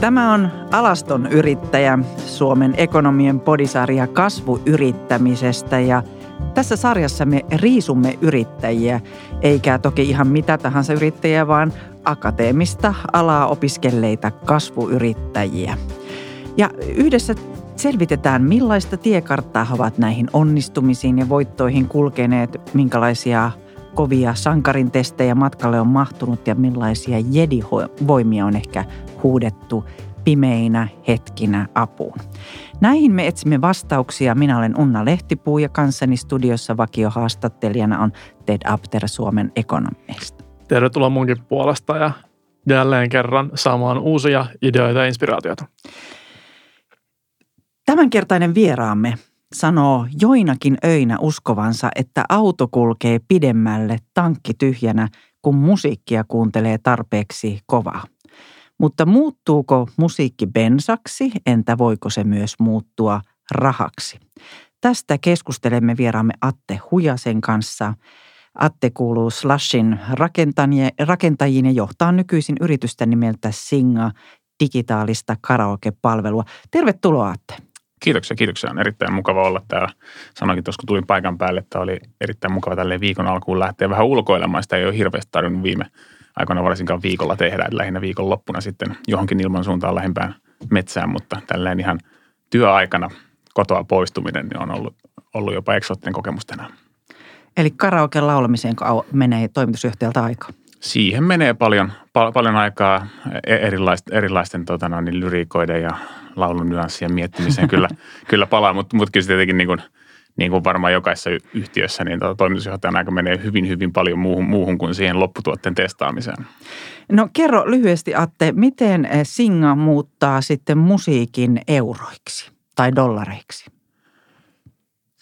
Tämä on Alaston yrittäjä, Suomen ekonomien podisarja kasvuyrittämisestä ja tässä sarjassa me riisumme yrittäjiä, eikä toki ihan mitä tahansa yrittäjiä, vaan akateemista alaa opiskelleita kasvuyrittäjiä. Ja yhdessä selvitetään, millaista tiekarttaa ovat näihin onnistumisiin ja voittoihin kulkeneet, minkälaisia kovia sankarin testejä matkalle on mahtunut ja millaisia jedivoimia on ehkä huudettu pimeinä hetkinä apuun. Näihin me etsimme vastauksia. Minä olen Unna Lehtipuu ja kanssani studiossa vakiohaastattelijana on Ted Apter Suomen ekonomista. Tervetuloa munkin puolesta ja jälleen kerran saamaan uusia ideoita ja inspiraatioita. Tämänkertainen vieraamme sanoo joinakin öinä uskovansa, että auto kulkee pidemmälle tankki tyhjänä, kun musiikkia kuuntelee tarpeeksi kovaa. Mutta muuttuuko musiikki bensaksi, entä voiko se myös muuttua rahaksi? Tästä keskustelemme vieraamme Atte Hujasen kanssa. Atte kuuluu Slashin rakentajiin ja johtaa nykyisin yritystä nimeltä Singa digitaalista karaoke-palvelua. Tervetuloa Atte. Kiitoksia, kiitoksia. On erittäin mukava olla täällä. Sanoinkin tuossa, kun tulin paikan päälle, että oli erittäin mukava tälle viikon alkuun lähteä vähän ulkoilemaan. Sitä ei ole hirveästi tarvinnut viime aikoina varsinkaan viikolla tehdä, että lähinnä loppuna sitten johonkin ilman suuntaan lähempään metsään, mutta tälleen ihan työaikana kotoa poistuminen niin on ollut, ollut jopa eksoottinen kokemus tänään. Eli karaoke laulamiseen menee toimitusjohtajalta aika? Siihen menee paljon, pal- paljon aikaa e-, erilaisten, erilaisten tota, no, niin lyriikoiden ja laulun nyanssien miettimiseen kyllä, kyllä palaa, mutta, mutta kyllä se tietenkin niin kuin – niin kuin varmaan jokaisessa yhtiössä, niin tuota toimitusjohtajan aika menee hyvin, hyvin paljon muuhun, muuhun kuin siihen lopputuotteen testaamiseen. No kerro lyhyesti Atte, miten eh, Singa muuttaa sitten musiikin euroiksi tai dollareiksi?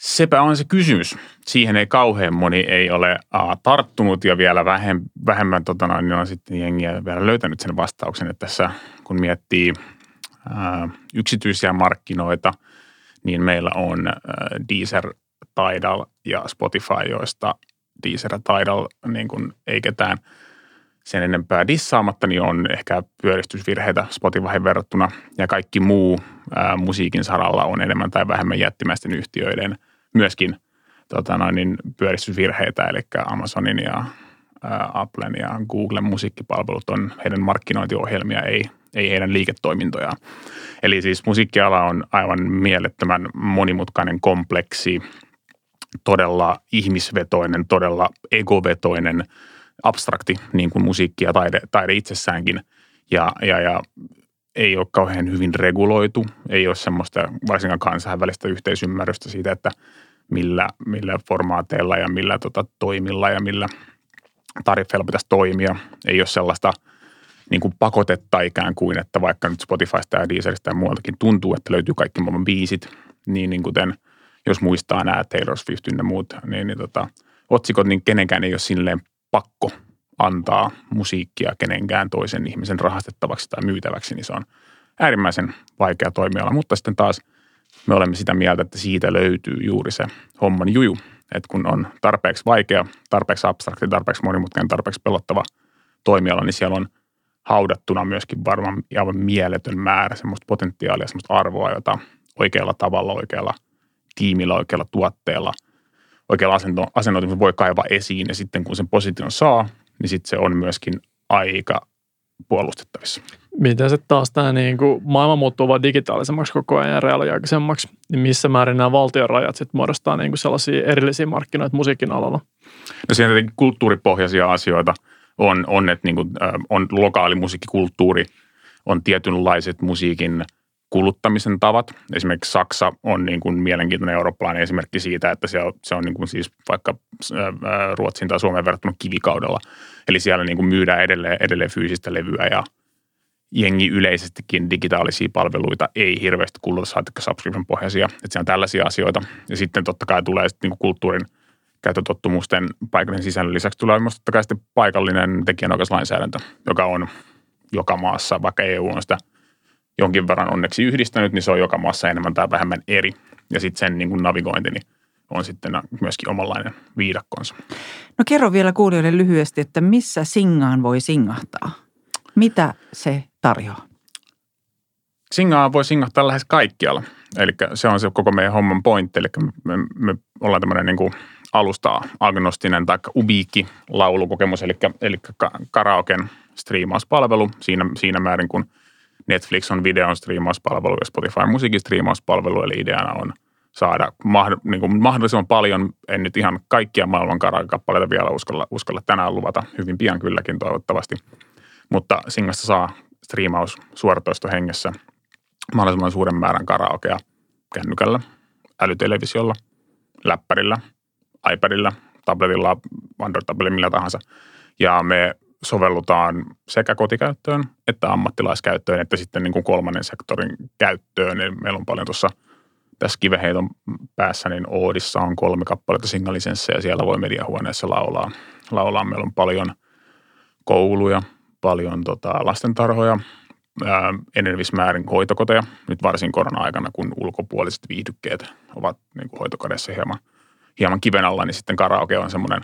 Sepä on se kysymys. Siihen ei kauhean moni ei ole a, tarttunut ja vielä vähem, vähemmän tota, niin on sitten jengiä vielä löytänyt sen vastauksen, että tässä kun miettii ää, yksityisiä markkinoita – niin meillä on äh, Deezer, Tidal ja Spotify, joista Deezer ja Tidal niin kuin ei ketään sen enempää dissaamatta, niin on ehkä pyöristysvirheitä Spotifyhin verrattuna. Ja kaikki muu äh, musiikin saralla on enemmän tai vähemmän jättimäisten yhtiöiden myöskin tota noin, niin pyöristysvirheitä, eli Amazonin ja Applen ja Googlen musiikkipalvelut on heidän markkinointiohjelmia, ei, ei heidän liiketoimintojaan. Eli siis musiikkiala on aivan mielettömän monimutkainen kompleksi, todella ihmisvetoinen, todella egovetoinen, abstrakti, niin kuin musiikki ja taide, taide itsessäänkin. Ja, ja, ja ei ole kauhean hyvin reguloitu, ei ole semmoista varsinkaan kansainvälistä yhteisymmärrystä siitä, että millä, millä formaateilla ja millä tota, toimilla ja millä tariffeilla pitäisi toimia. Ei ole sellaista – niin kuin pakotetta ikään kuin, että vaikka nyt Spotifysta ja Deezeristä ja muualtakin tuntuu, että löytyy kaikki maailman biisit, niin, niin kuten jos muistaa nämä Taylor Swift ja muut, niin, niin tota, otsikot, niin kenenkään ei ole silleen pakko antaa musiikkia kenenkään toisen ihmisen rahastettavaksi tai myytäväksi, niin se on äärimmäisen vaikea toimiala. Mutta sitten taas me olemme sitä mieltä, että siitä löytyy juuri se homman juju, että kun on tarpeeksi vaikea, tarpeeksi abstrakti, tarpeeksi monimutkainen, tarpeeksi pelottava toimiala, niin siellä on haudattuna myöskin varmaan aivan mieletön määrä semmoista potentiaalia, semmoista arvoa, jota oikealla tavalla, oikealla tiimillä, oikealla tuotteella, oikealla asennoitumisella voi kaivaa esiin. Ja sitten kun sen position saa, niin sitten se on myöskin aika puolustettavissa. Miten se taas tämä niin kuin maailma muuttuu vaan digitaalisemmaksi koko ajan ja reaaliaikaisemmaksi, niin missä määrin nämä valtion rajat sitten muodostaa niin kuin sellaisia erillisiä markkinoita musiikin alalla? No siinä on kulttuuripohjaisia asioita – on, on että niin kuin, on lokaali musiikkikulttuuri, on tietynlaiset musiikin kuluttamisen tavat. Esimerkiksi Saksa on niin kuin mielenkiintoinen eurooppalainen esimerkki siitä, että se on, se on niin kuin siis vaikka Ruotsin tai Suomen verrattuna kivikaudella. Eli siellä niin kuin myydään edelleen, edelleen fyysistä levyä ja jengi yleisestikin digitaalisia palveluita ei hirveästi kuluta, saatikka subscription pohjaisia. Että se on tällaisia asioita. Ja sitten totta kai tulee sitten niin kuin kulttuurin – käyttötottumusten paikallisen sisällön lisäksi tulee myös totta kai sitten paikallinen tekijänoikeuslainsäädäntö, joka on joka maassa, vaikka EU on sitä jonkin verran onneksi yhdistänyt, niin se on joka maassa enemmän tai vähemmän eri. Ja sitten sen niin kuin navigointi niin on sitten myöskin omanlainen viidakkonsa. No kerro vielä kuulijoille lyhyesti, että missä singaan voi singahtaa? Mitä se tarjoaa? Singaa voi singahtaa lähes kaikkialla. Eli se on se koko meidän homman pointti. Eli me, me, ollaan tämmöinen niin kuin alusta agnostinen tai ubiikki laulukokemus, eli, eli karaoken striimauspalvelu siinä, siinä määrin, kun Netflix on videon striimauspalvelu ja Spotify musiikin striimauspalvelu, eli ideana on saada niin kuin mahdollisimman paljon, en nyt ihan kaikkia maailman karaoke-kappaleita vielä uskalla, uskalla tänään luvata, hyvin pian kylläkin toivottavasti, mutta Singasta saa striimaus suoratoisto hengessä mahdollisimman suuren määrän karaokea kännykällä, älytelevisiolla, läppärillä, iPadilla, tabletilla, Android-tabletilla, millä tahansa. Ja me sovellutaan sekä kotikäyttöön että ammattilaiskäyttöön, että sitten niin kuin kolmannen sektorin käyttöön. Eli meillä on paljon tuossa tässä kiveheiton päässä, niin Oodissa on kolme kappaletta signalisenssejä, siellä voi mediahuoneessa laulaa. laulaa. Meillä on paljon kouluja, paljon tota, lastentarhoja, ää, enenevismäärin hoitokoteja, nyt varsin korona-aikana, kun ulkopuoliset viihdykkeet ovat niin kuin hoitokodessa hieman, hieman kiven alla, niin sitten karaoke on semmoinen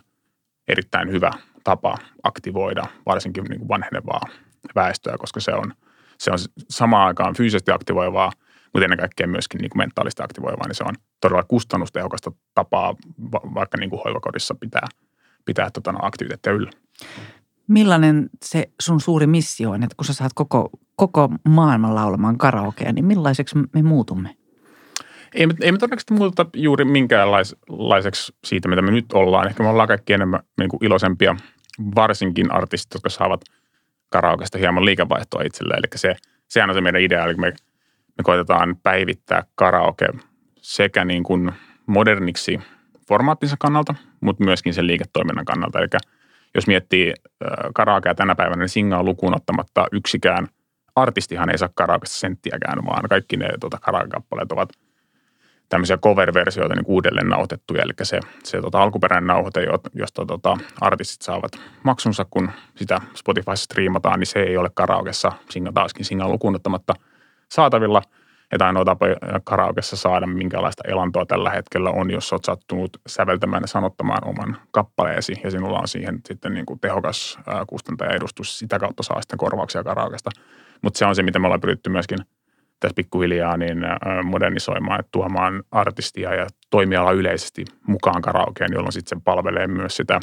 erittäin hyvä tapa aktivoida varsinkin niin kuin vanhenevaa väestöä, koska se on, se on samaan aikaan fyysisesti aktivoivaa, mutta ennen kaikkea myöskin niin kuin mentaalisesti aktivoivaa, niin se on todella kustannustehokasta tapaa vaikka niin kuin hoivakodissa pitää, pitää tota, no, aktiviteettia yllä. Millainen se sun suuri missio on, että kun sä saat koko, koko maailman laulamaan karaokea, niin millaiseksi me muutumme? Ei, ei me todennäköisesti muuta juuri minkäänlaiseksi siitä, mitä me nyt ollaan. Ehkä me ollaan kaikki enemmän niin kuin iloisempia, varsinkin artistit, jotka saavat karaokesta hieman liikevaihtoa itselleen. Eli se, sehän on se meidän idea, eli me, me koitetaan päivittää karaoke sekä niin kuin moderniksi formaattinsa kannalta, mutta myöskin sen liiketoiminnan kannalta. Eli jos miettii karaokea tänä päivänä, niin singaa lukuun ottamatta yksikään artistihan ei saa karaokesta senttiäkään, vaan kaikki ne tuota, karaoke-kappaleet ovat – tämmöisiä cover-versioita niin uudelleen nauhoitettuja, eli se, se tota, alkuperäinen nauhoite, josta tota, artistit saavat maksunsa, kun sitä Spotifyssa striimataan, niin se ei ole karaokessa singa, taaskin singan lukuun ottamatta saatavilla. Että ainoa tapa karaokessa saada minkälaista elantoa tällä hetkellä on, jos olet sattunut säveltämään ja sanottamaan oman kappaleesi ja sinulla on siihen sitten niin kuin tehokas kustantajaedustus. Sitä kautta saa sitten korvauksia karaokesta. Mutta se on se, mitä me ollaan pyritty myöskin – tässä pikkuhiljaa niin modernisoimaan, että tuomaan artistia ja toimiala yleisesti mukaan karaokeen, jolloin sitten se palvelee myös sitä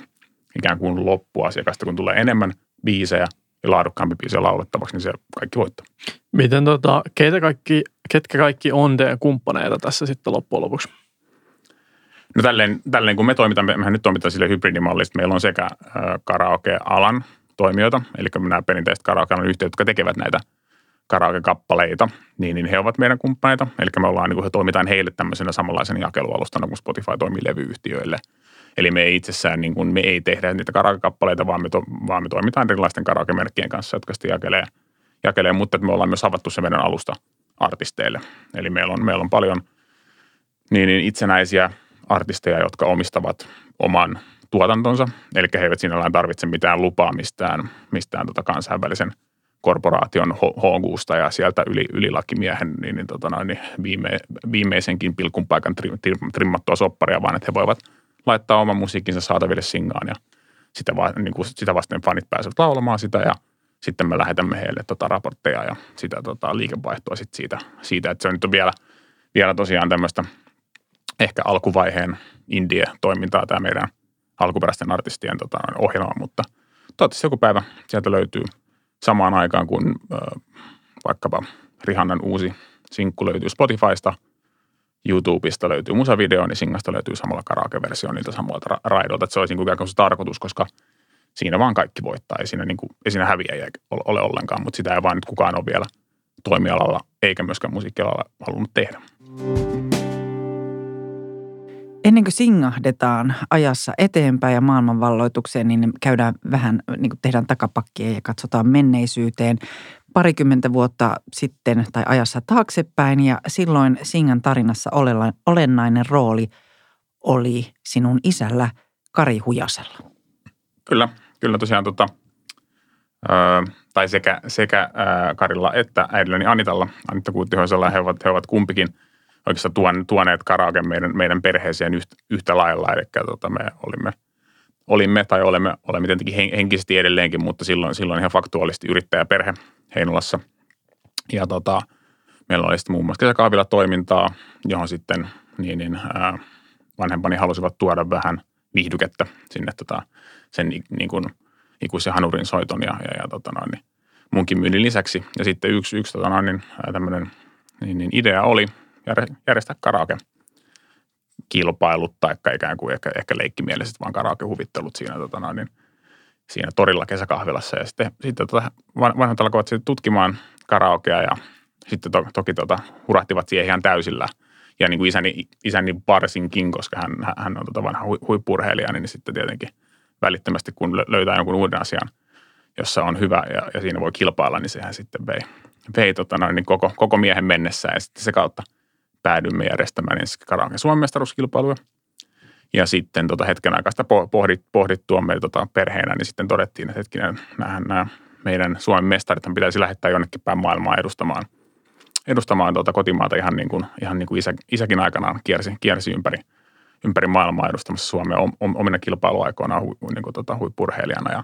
ikään kuin loppuasiakasta, kun tulee enemmän biisejä ja laadukkaampi biisejä laulettavaksi, niin se kaikki voittaa. Miten tota, keitä kaikki, ketkä kaikki on teidän kumppaneita tässä sitten loppujen lopuksi? No tälleen, tälleen kun me toimitaan, mehän nyt toimitaan sille hybridimallista, meillä on sekä karaoke-alan toimijoita, eli nämä perinteiset karaoke-alan yhtiöt, jotka tekevät näitä – karaoke-kappaleita, niin, niin he ovat meidän kumppaneita. Eli me ollaan, niin kuin he toimitaan heille tämmöisenä samanlaisen jakelualustana kuin Spotify toimii levyyhtiöille. Eli me ei itsessään, niin kuin, me ei tehdä niitä karaoke-kappaleita, vaan me, to, vaan me toimitaan erilaisten karaoke-merkkien kanssa, jotka sitten jakelee, jakelee, mutta me ollaan myös avattu se meidän alusta artisteille. Eli meillä on, meillä on paljon niin, niin itsenäisiä artisteja, jotka omistavat oman tuotantonsa, eli he eivät sinällään tarvitse mitään lupaa mistään, mistään tota kansainvälisen – korporaation H- ja sieltä yli, ylilakimiehen niin, niin, tota noin, niin viime, viimeisenkin pilkun paikan tri, tri, trimmattua sopparia, vaan että he voivat laittaa oman musiikkinsa saataville singaan ja sitä, va, niin kuin, sitä vasten fanit pääsevät laulamaan sitä ja sitten me lähetämme heille tota raportteja ja sitä tota liikevaihtoa sit siitä, siitä, että se on nyt vielä, vielä tosiaan tämmöistä ehkä alkuvaiheen indie-toimintaa tämä meidän alkuperäisten artistien tota, ohjelma, mutta toivottavasti joku päivä sieltä löytyy – samaan aikaan, kun vaikkapa Rihannan uusi sinkku löytyy Spotifysta, YouTubesta löytyy musavideo, niin Singasta löytyy samalla karaoke-versio niiltä samoilta ra- raidolta. Että se olisi niin kuin se tarkoitus, koska siinä vaan kaikki voittaa. Ei siinä, niin kuin, ei siinä häviäjiä ole, ole ollenkaan, mutta sitä ei vaan nyt kukaan ole vielä toimialalla eikä myöskään musiikkialalla halunnut tehdä. Ennen kuin singahdetaan ajassa eteenpäin ja maailmanvalloitukseen, niin käydään vähän, niin kuin tehdään takapakkia ja katsotaan menneisyyteen parikymmentä vuotta sitten tai ajassa taaksepäin. Ja silloin Singan tarinassa olennainen rooli oli sinun isällä Kari Hujasella. Kyllä, kyllä tosiaan tota, ö, tai sekä, sekä ö, Karilla että äidilläni Anitalla, Anitta Kuuttihoisella, he ovat, he ovat kumpikin – oikeastaan tuon, tuoneet karaoke meidän, meidän perheeseen yhtä, yhtä lailla. Eli tota, me olimme, olimme tai olemme, olemme tietenkin henkisesti edelleenkin, mutta silloin, silloin ihan faktuaalisesti yrittäjäperhe Heinolassa. Ja tota, meillä oli sitten muun muassa kesäkahvilla toimintaa, johon sitten niin, niin, ää, vanhempani halusivat tuoda vähän viihdykettä sinne tota, sen niin kuin, ikuisen hanurin soiton ja, ja, ja tota noin, niin munkin myynnin lisäksi. Ja sitten yksi, yksi tota noin, niin, tämmöinen niin, niin idea oli järjestää karaoke kilpailut tai ikään kuin ehkä, ehkä leikkimieliset vaan karaoke-huvittelut siinä, tota noin, niin, siinä torilla kesäkahvilassa. Ja sitten, sitten tota, vanhat alkoivat sitten tutkimaan karaokea ja sitten to, toki tota, hurahtivat siihen ihan täysillä. Ja niin kuin isäni, isäni varsinkin, koska hän, hän on tota vanha huippurheilija, niin sitten tietenkin välittömästi, kun löytää jonkun uuden asian, jossa on hyvä ja, ja siinä voi kilpailla, niin sehän sitten vei, vei tota noin, niin koko, koko miehen mennessä. Ja sitten se kautta päädymme järjestämään ensin karaoke Suomen mestaruuskilpailuja. Ja sitten tota hetken aikaa sitä pohdit, pohdittua meillä tota perheenä, niin sitten todettiin, että hetkinen, nämä, nämä meidän Suomen mestarit pitäisi lähettää jonnekin päin maailmaa edustamaan, edustamaan tuota kotimaata ihan niin kuin, ihan niin kuin isä, isäkin aikanaan kiersi, kiersi ympäri, ympäri maailmaa edustamassa Suomea omina kilpailuaikoina hu, niin kuin tota, huippurheilijana. Ja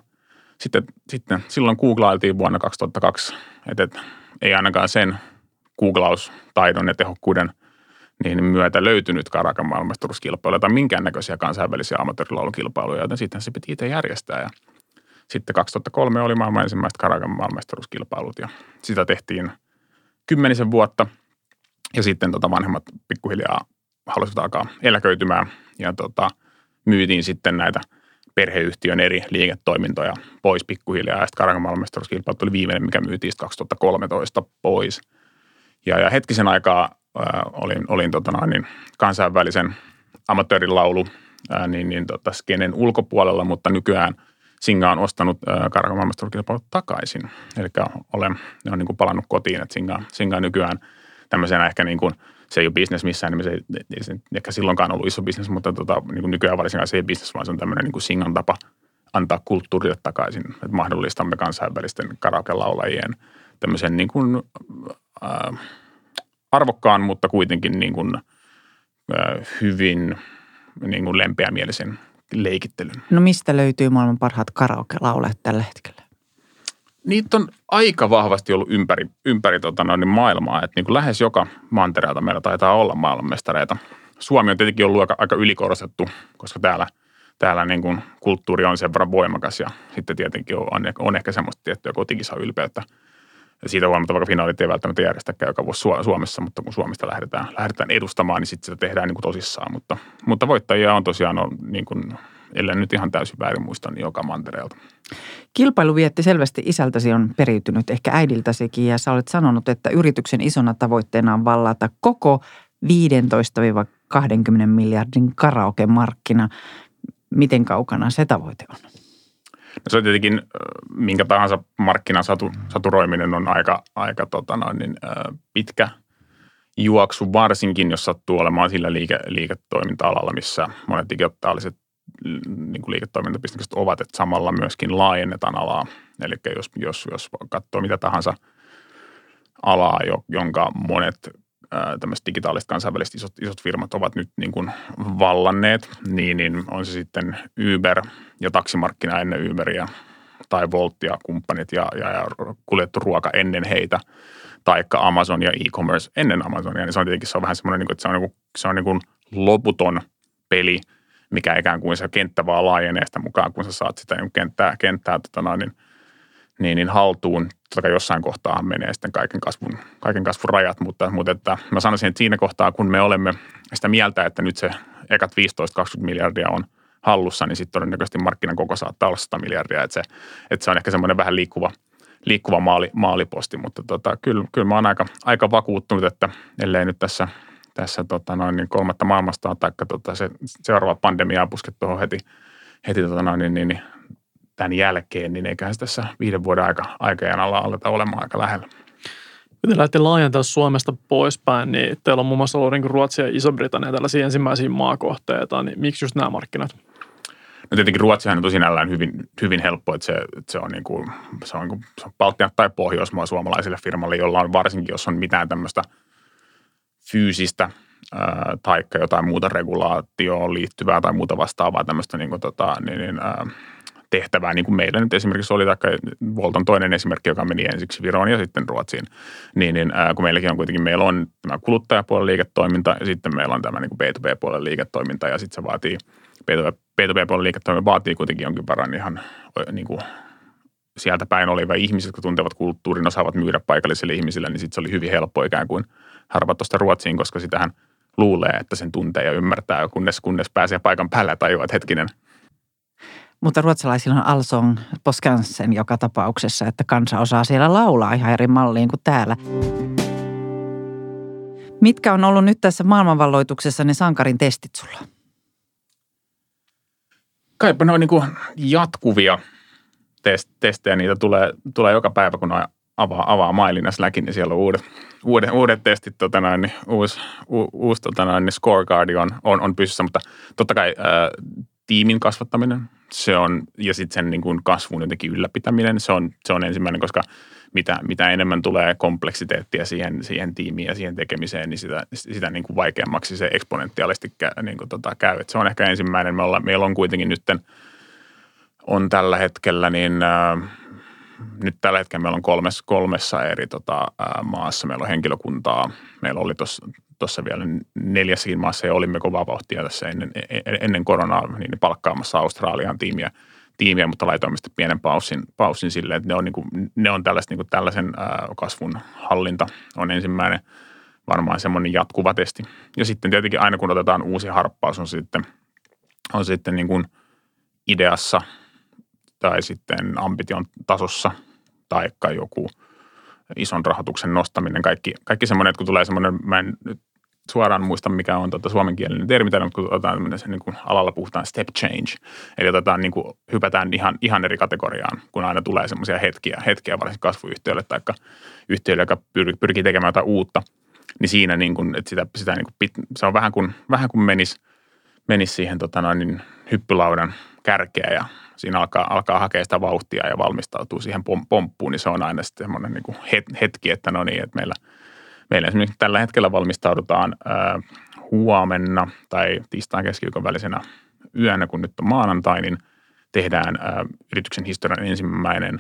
sitten, sitten silloin googlailtiin vuonna 2002, että, että ei ainakaan sen googlaustaidon ja tehokkuuden niin myötä löytynyt Karakan maailmanmestaruuskilpailuja tai minkäännäköisiä kansainvälisiä ammattilaulukilpailuja, joten sitten se piti itse järjestää. Ja sitten 2003 oli maailman ensimmäiset Karakan maailmanmestaruuskilpailut ja sitä tehtiin kymmenisen vuotta. Ja sitten tota vanhemmat pikkuhiljaa halusivat alkaa eläköitymään ja tota, myytiin sitten näitä perheyhtiön eri liiketoimintoja pois pikkuhiljaa. Ja sitten Karakan oli viimeinen, mikä myytiin 2013 pois. Ja, ja hetkisen aikaa äh, olin, olin tota noin, niin kansainvälisen amatöörilaulu äh, niin, niin tota, skenen ulkopuolella, mutta nykyään – Singa on ostanut Karakan takaisin. Eli olen, ne on niin kuin palannut kotiin, että Singa, Singa nykyään tämmöisenä ehkä niin kuin, se ei ole bisnes missään, niin se ei, ei se ehkä silloinkaan ollut iso bisnes, mutta tota, niin kuin nykyään varsinkaan se ei bisnes, vaan se on tämmöinen niin kuin Singan tapa antaa kulttuurille takaisin, että mahdollistamme kansainvälisten karaoke-laulajien tämmöisen niin kuin, äh, arvokkaan, mutta kuitenkin niin kuin, hyvin niin kuin lempeämielisen leikittelyn. No mistä löytyy maailman parhaat karaoke-laulajat tällä hetkellä? Niitä on aika vahvasti ollut ympäri, ympäri tota noin, niin maailmaa. Että niin kuin lähes joka mantereelta meillä taitaa olla maailmanmestareita. Suomi on tietenkin ollut aika, aika ylikorostettu, koska täällä, täällä niin kuin kulttuuri on sen verran voimakas ja sitten tietenkin on, on ehkä semmoista tiettyä kotikisa ylpeyttä – ja siitä huolimatta vaikka finaalit ei välttämättä järjestäkään joka vuosi Suomessa, mutta kun Suomesta lähdetään, lähdetään edustamaan, niin sitten sitä tehdään niin kuin tosissaan. Mutta, mutta voittajia on tosiaan, on, niin kuin, ellei nyt ihan täysin väärin muista, niin joka mantereelta. Kilpailu vietti selvästi isältäsi on periytynyt, ehkä äidiltäsikin, ja sä olet sanonut, että yrityksen isona tavoitteena on vallata koko 15-20 miljardin karaoke-markkina. Miten kaukana se tavoite on? Se on tietenkin, minkä tahansa markkinan satu, saturoiminen on aika, aika tota noin, niin, pitkä juoksu, varsinkin jos sattuu olemaan sillä liike, liiketoiminta-alalla, missä monet digitaaliset niin kuin liiketoimintabisnekset ovat, että samalla myöskin laajennetaan alaa. Eli jos, jos, jos katsoo mitä tahansa alaa, jonka monet tämmöiset digitaaliset kansainväliset isot, isot firmat ovat nyt niin kuin vallanneet, niin, niin on se sitten Uber ja taksimarkkina ennen Uberia tai Volt ja kumppanit ja, ja, ja kuljettu ruoka ennen heitä, tai Amazon ja e-commerce ennen Amazonia, niin se on tietenkin se on vähän semmoinen, niin että se on, niin kuin, se on niin kuin loputon peli, mikä ikään kuin se kenttä vaan laajenee sitä mukaan, kun sä saat sitä niin kenttää, kenttää tota noin, niin niin, niin haltuun. Totta kai jossain kohtaa menee sitten kaiken kasvun, kaiken kasvun rajat, mutta, mutta että mä sanoisin, että siinä kohtaa, kun me olemme sitä mieltä, että nyt se ekat 15-20 miljardia on hallussa, niin sitten todennäköisesti markkinan koko saattaa olla 100 miljardia. Että se, että se on ehkä semmoinen vähän liikkuva, liikkuva maali, maaliposti, mutta tota, kyllä, kyllä mä oon aika, aika vakuuttunut, että ellei nyt tässä, tässä tota noin, niin kolmatta maailmasta tai tota se seuraava pandemia puske tuohon heti, heti tota noin, niin, niin, tämän jälkeen, niin eiköhän se tässä viiden vuoden aika, alla aleta olemaan aika lähellä. Kun te lähdette laajentaa Suomesta poispäin, niin teillä on muun muassa ollut niin Ruotsia ja Iso-Britannia tällaisia ensimmäisiä maakohteita, niin miksi just nämä markkinat? No tietenkin Ruotsihan on tosi hyvin, hyvin helppo, että se, että se on, niin kuin, se on, niin kuin, se on Baltian tai Pohjoismaa suomalaisille firmalle, jolla on varsinkin, jos on mitään tämmöistä fyysistä tai jotain muuta regulaatioon liittyvää tai muuta vastaavaa tämmöistä niin kuin, tota, niin, niin, ää, tehtävää, niin kuin meillä nyt esimerkiksi oli, taikka Volton toinen esimerkki, joka meni ensiksi Viroon ja sitten Ruotsiin, niin, niin ää, kun meilläkin on kuitenkin, meillä on tämä kuluttajapuolen liiketoiminta ja sitten meillä on tämä niin kuin B2B-puolen liiketoiminta ja sitten se vaatii, B2B-puolen liiketoiminta vaatii kuitenkin jonkin verran ihan niin kuin sieltä päin oliva ihmiset, jotka tuntevat kulttuurin, osaavat myydä paikallisille ihmisille, niin sitten se oli hyvin helppo ikään kuin harvata tuosta Ruotsiin, koska sitähän luulee, että sen tuntee ja ymmärtää, kunnes, kunnes pääsee paikan päälle ja tajuaa, että hetkinen. Mutta ruotsalaisilla on Alsong Poskansen joka tapauksessa, että kansa osaa siellä laulaa ihan eri malliin kuin täällä. Mitkä on ollut nyt tässä maailmanvalloituksessa ne sankarin testit sulla? Kaipa ne on niin jatkuvia test, testejä, niitä tulee, tulee joka päivä, kun avaa, avaa mailina Slackin, niin siellä on uudet, uudet, uudet testit, tota noin, niin uusi, u, uusi tota noin, niin scorecard on, on, on pystyssä, mutta totta kai ää, tiimin kasvattaminen, se on, ja sitten sen niin kuin kasvun jotenkin ylläpitäminen, se on, se on ensimmäinen, koska mitä, mitä enemmän tulee kompleksiteettia siihen, siihen tiimiin ja siihen tekemiseen, niin sitä, sitä niin kuin vaikeammaksi se eksponentiaalisesti käy, niin kuin tota, käy. Et se on ehkä ensimmäinen. Me olla, meillä on kuitenkin nytten, on tällä hetkellä, niin äh, nyt tällä hetkellä meillä on kolmessa, kolmessa eri tota, äh, maassa. Meillä on henkilökuntaa. Meillä oli tuossa vielä neljässäkin maassa ja olimme kovaa vauhtia tässä ennen, e, e, ennen koronaa niin palkkaamassa Australian tiimiä, tiimiä mutta laitoimme sitten pienen paussin, paussin sille, että ne on, niin kuin, ne on tällaista, niin kuin tällaisen kasvun hallinta on ensimmäinen varmaan semmoinen jatkuva testi. Ja sitten tietenkin aina kun otetaan uusi harppaus on sitten, on sitten niin kuin ideassa – tai sitten ambition tasossa tai joku ison rahoituksen nostaminen. Kaikki, kaikki semmoinen, että kun tulee semmoinen, mä en nyt suoraan muista, mikä on tota suomenkielinen termi, mutta kun otetaan sen niin kuin alalla puhutaan step change. Eli otetaan, niin kuin, hypätään ihan, ihan eri kategoriaan, kun aina tulee semmoisia hetkiä, hetkiä varsinkin kasvuyhtiölle tai yhtiölle, joka pyrkii tekemään jotain uutta. Niin siinä niin kuin, että sitä, sitä niin kuin pit, se on vähän kuin, vähän kuin menisi, menisi siihen tota noin, niin hyppylaudan kärkeä ja siinä alkaa, alkaa hakea sitä vauhtia ja valmistautuu siihen pomppuun, niin se on aina sitten semmoinen niin kuin hetki, että no niin, että meillä, meillä esimerkiksi tällä hetkellä valmistaudutaan huomenna tai tiistain keskiviikon välisenä yönä, kun nyt on maanantai, niin tehdään yrityksen historian ensimmäinen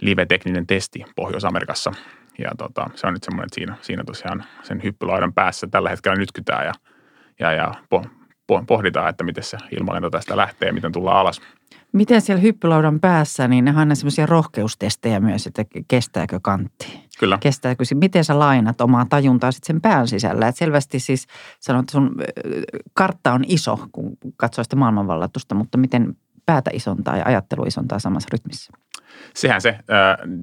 live-tekninen testi Pohjois-Amerikassa. Ja tota, se on nyt semmoinen, että siinä, siinä tosiaan sen hyppylaudan päässä tällä hetkellä nytkytään ja, ja, ja po, po, pohditaan, että miten se ilmalento tästä lähtee, miten tullaan alas. Miten siellä hyppylaudan päässä, niin ne on semmoisia rohkeustestejä myös, että kestääkö kantti? Kyllä. Kestääkö, miten sä lainat omaa tajuntaa sitten sen pään sisällä? Et selvästi siis sanot, että sun kartta on iso, kun katsoo sitä maailmanvallatusta, mutta miten päätä isontaa ja ajattelu isontaa samassa rytmissä? Sehän se,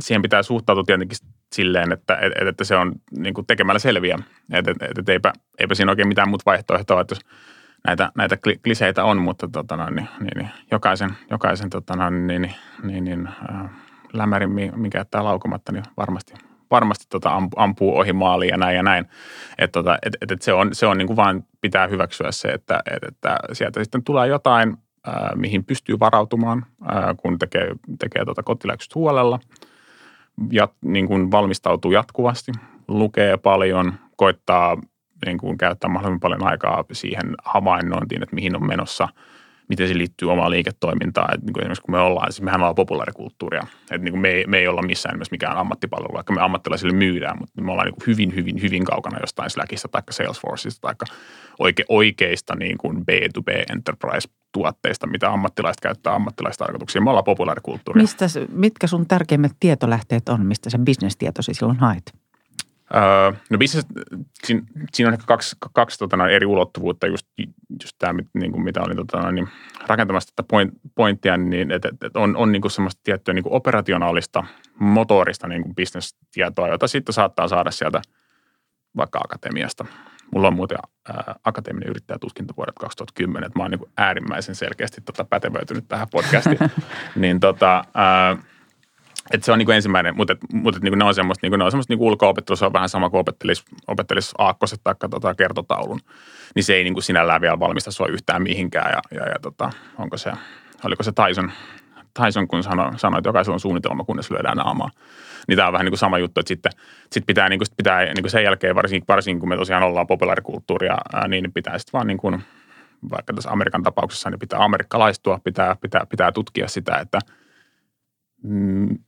siihen pitää suhtautua tietenkin silleen, että, että se on niin kuin tekemällä selviä. Että, että, että eipä, eipä siinä oikein mitään muuta vaihtoehtoa, että jos – näitä, näitä kliseitä on, mutta tota noin, niin, niin, niin, jokaisen, jokaisen tota noin, niin, niin, niin, äh, lämärin, mikä jättää laukomatta, niin varmasti, varmasti tota ampuu ohi maaliin ja näin ja näin. Että tota, et, et, et se on, se on niin kuin vaan pitää hyväksyä se, että, et, että sieltä sitten tulee jotain, äh, mihin pystyy varautumaan, äh, kun tekee, tekee tota kotiläksyt huolella ja niin kuin valmistautuu jatkuvasti, lukee paljon, koittaa niin kuin käyttää mahdollisimman paljon aikaa siihen havainnointiin, että mihin on menossa, miten se liittyy omaan liiketoimintaan. Että niin kuin esimerkiksi kun me ollaan, siis mehän ollaan populaarikulttuuria, että niin kuin me, ei, me ei olla missään nimessä mikään ammattipalvelu, vaikka me ammattilaisille myydään, mutta me ollaan niin kuin hyvin, hyvin, hyvin kaukana jostain Slackista tai Salesforceista tai oike, oikeista niin kuin B2B enterprise tuotteista, mitä ammattilaiset käyttää ammattilaistarkoituksiin. Me ollaan populaarikulttuuria. Mistä, mitkä sun tärkeimmät tietolähteet on, mistä se bisnestietosi silloin haet? Öö, no business, siinä, siinä on ehkä kaksi, kaksi tota, eri ulottuvuutta, just, just tämä, niin kuin mitä olin tota, niin, rakentamassa tätä point, pointtia, niin että, että on, on niin kuin semmoista tiettyä niin kuin operationaalista, motorista niin kuin bisnestietoa, jota sitten saattaa saada sieltä vaikka akatemiasta. Mulla on muuten ää, akateeminen yrittäjätutkinto vuodet 2010, että mä oon niin kuin äärimmäisen selkeästi tota pätevöitynyt tähän podcastiin. niin tota, ää, et se on niinku ensimmäinen, mutta, mutta niinku ne on semmoista, niinku, ne on niinku ulko se on vähän sama kuin opettelisi, opettelisi aakkoset tai tota, kertotaulun. Niin se ei niinku sinällään vielä valmista sua yhtään mihinkään ja, ja, ja tota, onko se, oliko se Tyson, Tyson kun sanoi, sanoi, että jokaisella on suunnitelma, kunnes lyödään naamaa. Niin tämä on vähän niin kuin sama juttu, että sitten sit pitää, niin kuin, pitää niin kuin sen jälkeen, varsinkin, varsinkin kun me tosiaan ollaan populaarikulttuuria, niin pitää sitten vaan niin kuin vaikka tässä Amerikan tapauksessa, niin pitää amerikkalaistua, pitää, pitää, pitää tutkia sitä, että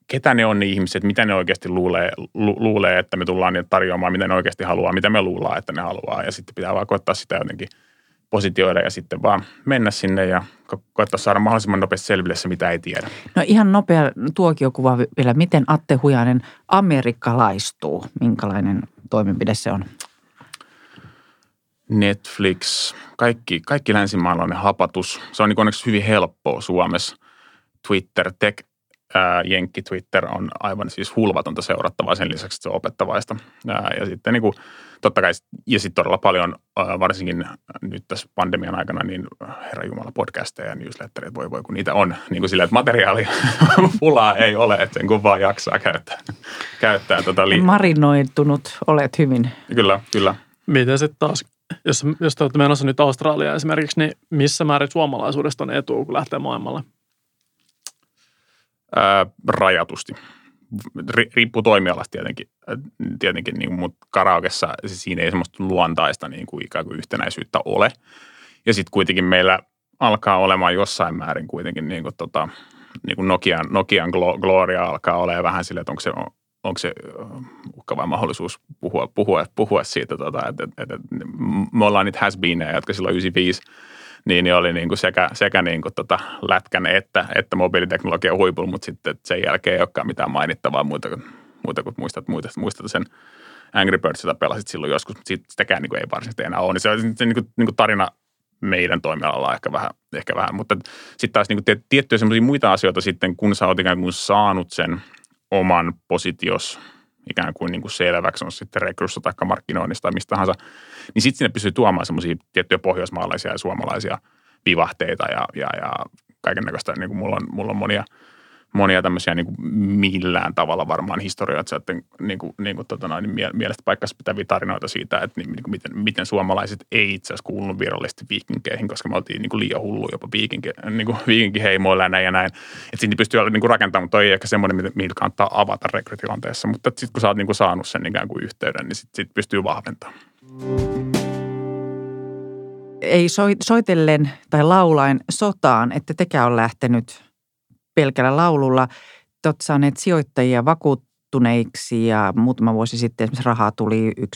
ketä ne on ne ihmiset, mitä ne oikeasti luulee, lu, luulee, että me tullaan niitä tarjoamaan, mitä ne oikeasti haluaa, mitä me luullaan, että ne haluaa. Ja sitten pitää vaan koettaa sitä jotenkin positioida ja sitten vaan mennä sinne ja koettaa saada mahdollisimman nopeasti selville se, mitä ei tiedä. No ihan nopea tuokiokuva vielä. Miten Atte Hujanen amerikkalaistuu? Minkälainen toimenpide se on? Netflix, kaikki, kaikki länsimaalainen hapatus. Se on niin onneksi hyvin helppoa Suomessa. Twitter, tech, Jenkki Twitter on aivan siis hulvatonta seurattavaa sen lisäksi, että se on opettavaista. Ää, ja sitten niin kuin, totta kai, ja sitten todella paljon, ää, varsinkin nyt tässä pandemian aikana, niin herra Jumala podcasteja ja newsletterit, voi voi kun niitä on. Niin kuin sillä, että materiaali pulaa ei ole, että sen kun vaan jaksaa käyttää. käyttää tota li- Marinoitunut olet hyvin. Kyllä, kyllä. Miten sitten taas jos, jos te olette menossa nyt Australiaan esimerkiksi, niin missä määrin suomalaisuudesta on etu, kun lähtee maailmalle? Ää, rajatusti. Riippuu toimialasta tietenkin, tietenkin niin, mutta karaokessa siis siinä ei semmoista luontaista niin kuin ikään kuin yhtenäisyyttä ole. Ja sitten kuitenkin meillä alkaa olemaan jossain määrin kuitenkin niin kuin tota, niin kuin Nokian, Nokian Gloria alkaa olemaan vähän sille, että onko se, onko se uhkava mahdollisuus puhua, puhua, puhua siitä, tota, että, että, että me ollaan niitä has jotka silloin 95 niin, niin oli niin kuin sekä, sekä niin kuin tota lätkän että, että mobiiliteknologian huipulla, mutta sitten sen jälkeen ei olekaan mitään mainittavaa muuta kuin, muuta kuin muistat, muistat, muistat sen Angry Birds, jota pelasit silloin joskus, mutta sitäkään niin kuin ei varsinaisesti enää ole. Niin se on niin kuin, niin kuin tarina meidän toimialalla ehkä vähän, ehkä vähän. mutta sitten taas niin kuin tiettyjä semmoisia muita asioita sitten, kun sä oot ikään kuin saanut sen oman positios ikään kuin, niin kuin selväksi, on sitten rekryssä tai markkinoinnista tai mistä tahansa, niin sitten sinne pystyy tuomaan semmoisia tiettyjä pohjoismaalaisia ja suomalaisia vivahteita ja, ja, ja kaiken näköistä. Niin kuin mulla, on, mulla on monia – monia tämmöisiä niin kuin millään tavalla varmaan historioitsijoiden niin kuin, niin kuin, tota noin, mielestä paikkansa pitäviä tarinoita siitä, että niin, niin kuin miten, miten suomalaiset ei itse asiassa kuulunut virallisesti viikinkeihin, koska me oltiin niin kuin liian hullu jopa viikinki, niin kuin viikinkiheimoilla ja näin ja näin. Että siinä pystyy niin rakentamaan, mutta toi ei ehkä semmoinen, mihin kannattaa avata rekrytilanteessa. Mutta sitten kun sä oot niin kuin saanut sen ikään kuin yhteyden, niin sitten sit pystyy vahventamaan ei soitellen tai laulain sotaan, että tekään on lähtenyt pelkällä laululla. Te olette saaneet sijoittajia vakuuttuneiksi ja muutama vuosi sitten esimerkiksi rahaa tuli 1,75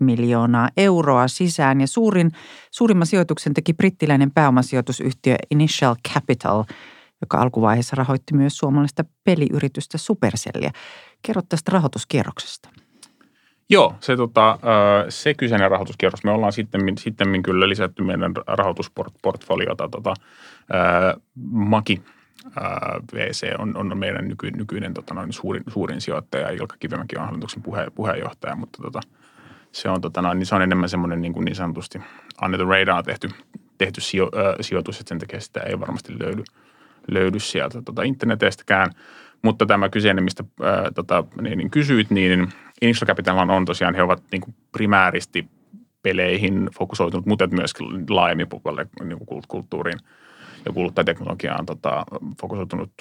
miljoonaa euroa sisään. Ja suurin, suurimman sijoituksen teki brittiläinen pääomasijoitusyhtiö Initial Capital, joka alkuvaiheessa rahoitti myös suomalaista peliyritystä Supercellia. Kerro tästä rahoituskierroksesta. Joo, se, tota, se kyseinen rahoituskierros, me ollaan sitten, sitten kyllä lisätty meidän rahoitusportfoliota. Tota, Maki VC on, on meidän nyky, nykyinen tota, noin suurin, suurin sijoittaja. Ilkka Kivemäki on hallituksen puhe, puheenjohtaja, mutta tota, se, on, tota, noin, niin se on enemmän semmoinen niin, kuin niin sanotusti under the radar tehty, tehty sijo, äh, sijoitus, että sen takia sitä ei varmasti löydy, löydy sieltä tota, internetestäkään. Mutta tämä kyseinen, mistä äh, tota, niin, niin kysyit, niin Initial Capital on tosiaan, he ovat niin kuin primääristi peleihin fokusoitunut, mutta myös laajemmin niin kulttuuriin – ja kuluttajateknologiaan tota, fokusoitunut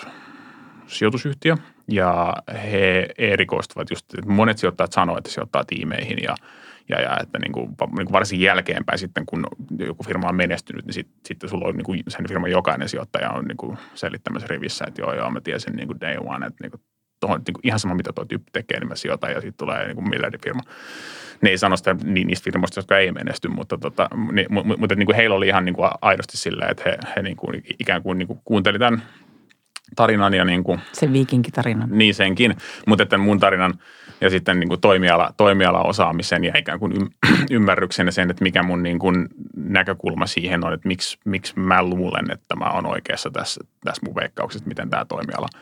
sijoitusyhtiö. Ja he erikoistuvat just, että monet sijoittajat sanoo, että sijoittaa tiimeihin ja, ja, ja että niin kuin, niin kuin varsin jälkeenpäin sitten, kun joku firma on menestynyt, niin sitten sit sulla on niin kuin sen firman jokainen sijoittaja on niin kuin selittämässä rivissä, että joo, joo, mä tiesin niin kuin day one, että niin kuin tohon, niin kuin ihan sama, mitä tuo tyyppi tekee, niin mä sijoitan ja sitten tulee niin kuin miljardifirma. Ne ei sano sitä niin niistä firmoista, jotka ei menesty, mutta, tota, niin, mutta, mutta niin kuin heillä oli ihan niin kuin aidosti sillä, että he, he niin kuin, ikään kuin, niin kuin kuunteli tämän tarinan ja niin kuin, Sen viikinkitarinan. Niin senkin, mutta että mun tarinan ja sitten niin kuin toimiala, toimiala-osaamisen ja ikään kuin ymmärryksen ja sen, että mikä mun niin kuin näkökulma siihen on, että miksi, miksi mä luulen, että mä oon oikeassa tässä, tässä mun veikkauksessa, miten tämä toimiala –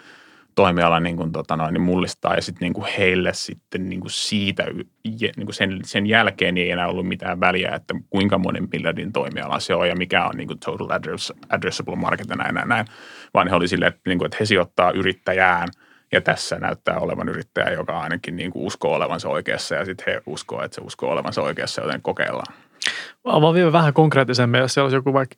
toimiala niin kuin, tota noin, niin mullistaa ja sitten niin kuin heille sitten niin kuin siitä niin kuin sen, sen jälkeen ei enää ollut mitään väliä, että kuinka monen miljardin toimiala se on ja mikä on niin kuin total address, addressable market ja näin, näin, näin. Vaan he oli silleen, että, niin kuin, että he sijoittaa yrittäjään ja tässä näyttää olevan yrittäjä, joka ainakin niin kuin uskoo olevansa oikeassa ja sitten he uskoo, että se uskoo olevansa oikeassa, joten kokeillaan. Avaa vielä vähän konkreettisemmin, jos siellä olisi joku vaikka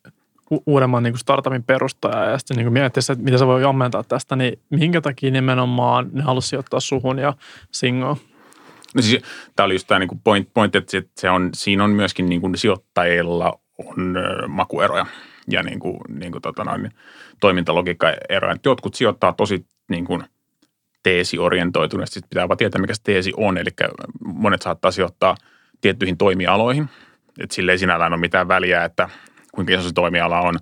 uudemman niin kuin startupin perustaja ja sitten niin miettiä, että mitä se voi ammentaa tästä, niin minkä takia nimenomaan ne halusi sijoittaa suhun ja Singoon? No siis, tämä oli just tämä niin point, point, että se on, siinä on myöskin niin kuin sijoittajilla on makueroja ja niin kuin, niin kuin tota noin, toimintalogiikkaeroja. Jotkut sijoittaa tosi niin kuin teesiorientoituneesti, sitten pitää vaan tietää, mikä se teesi on. Eli monet saattaa sijoittaa tiettyihin toimialoihin, että sille ei sinällään ole mitään väliä, että kuinka iso se toimiala on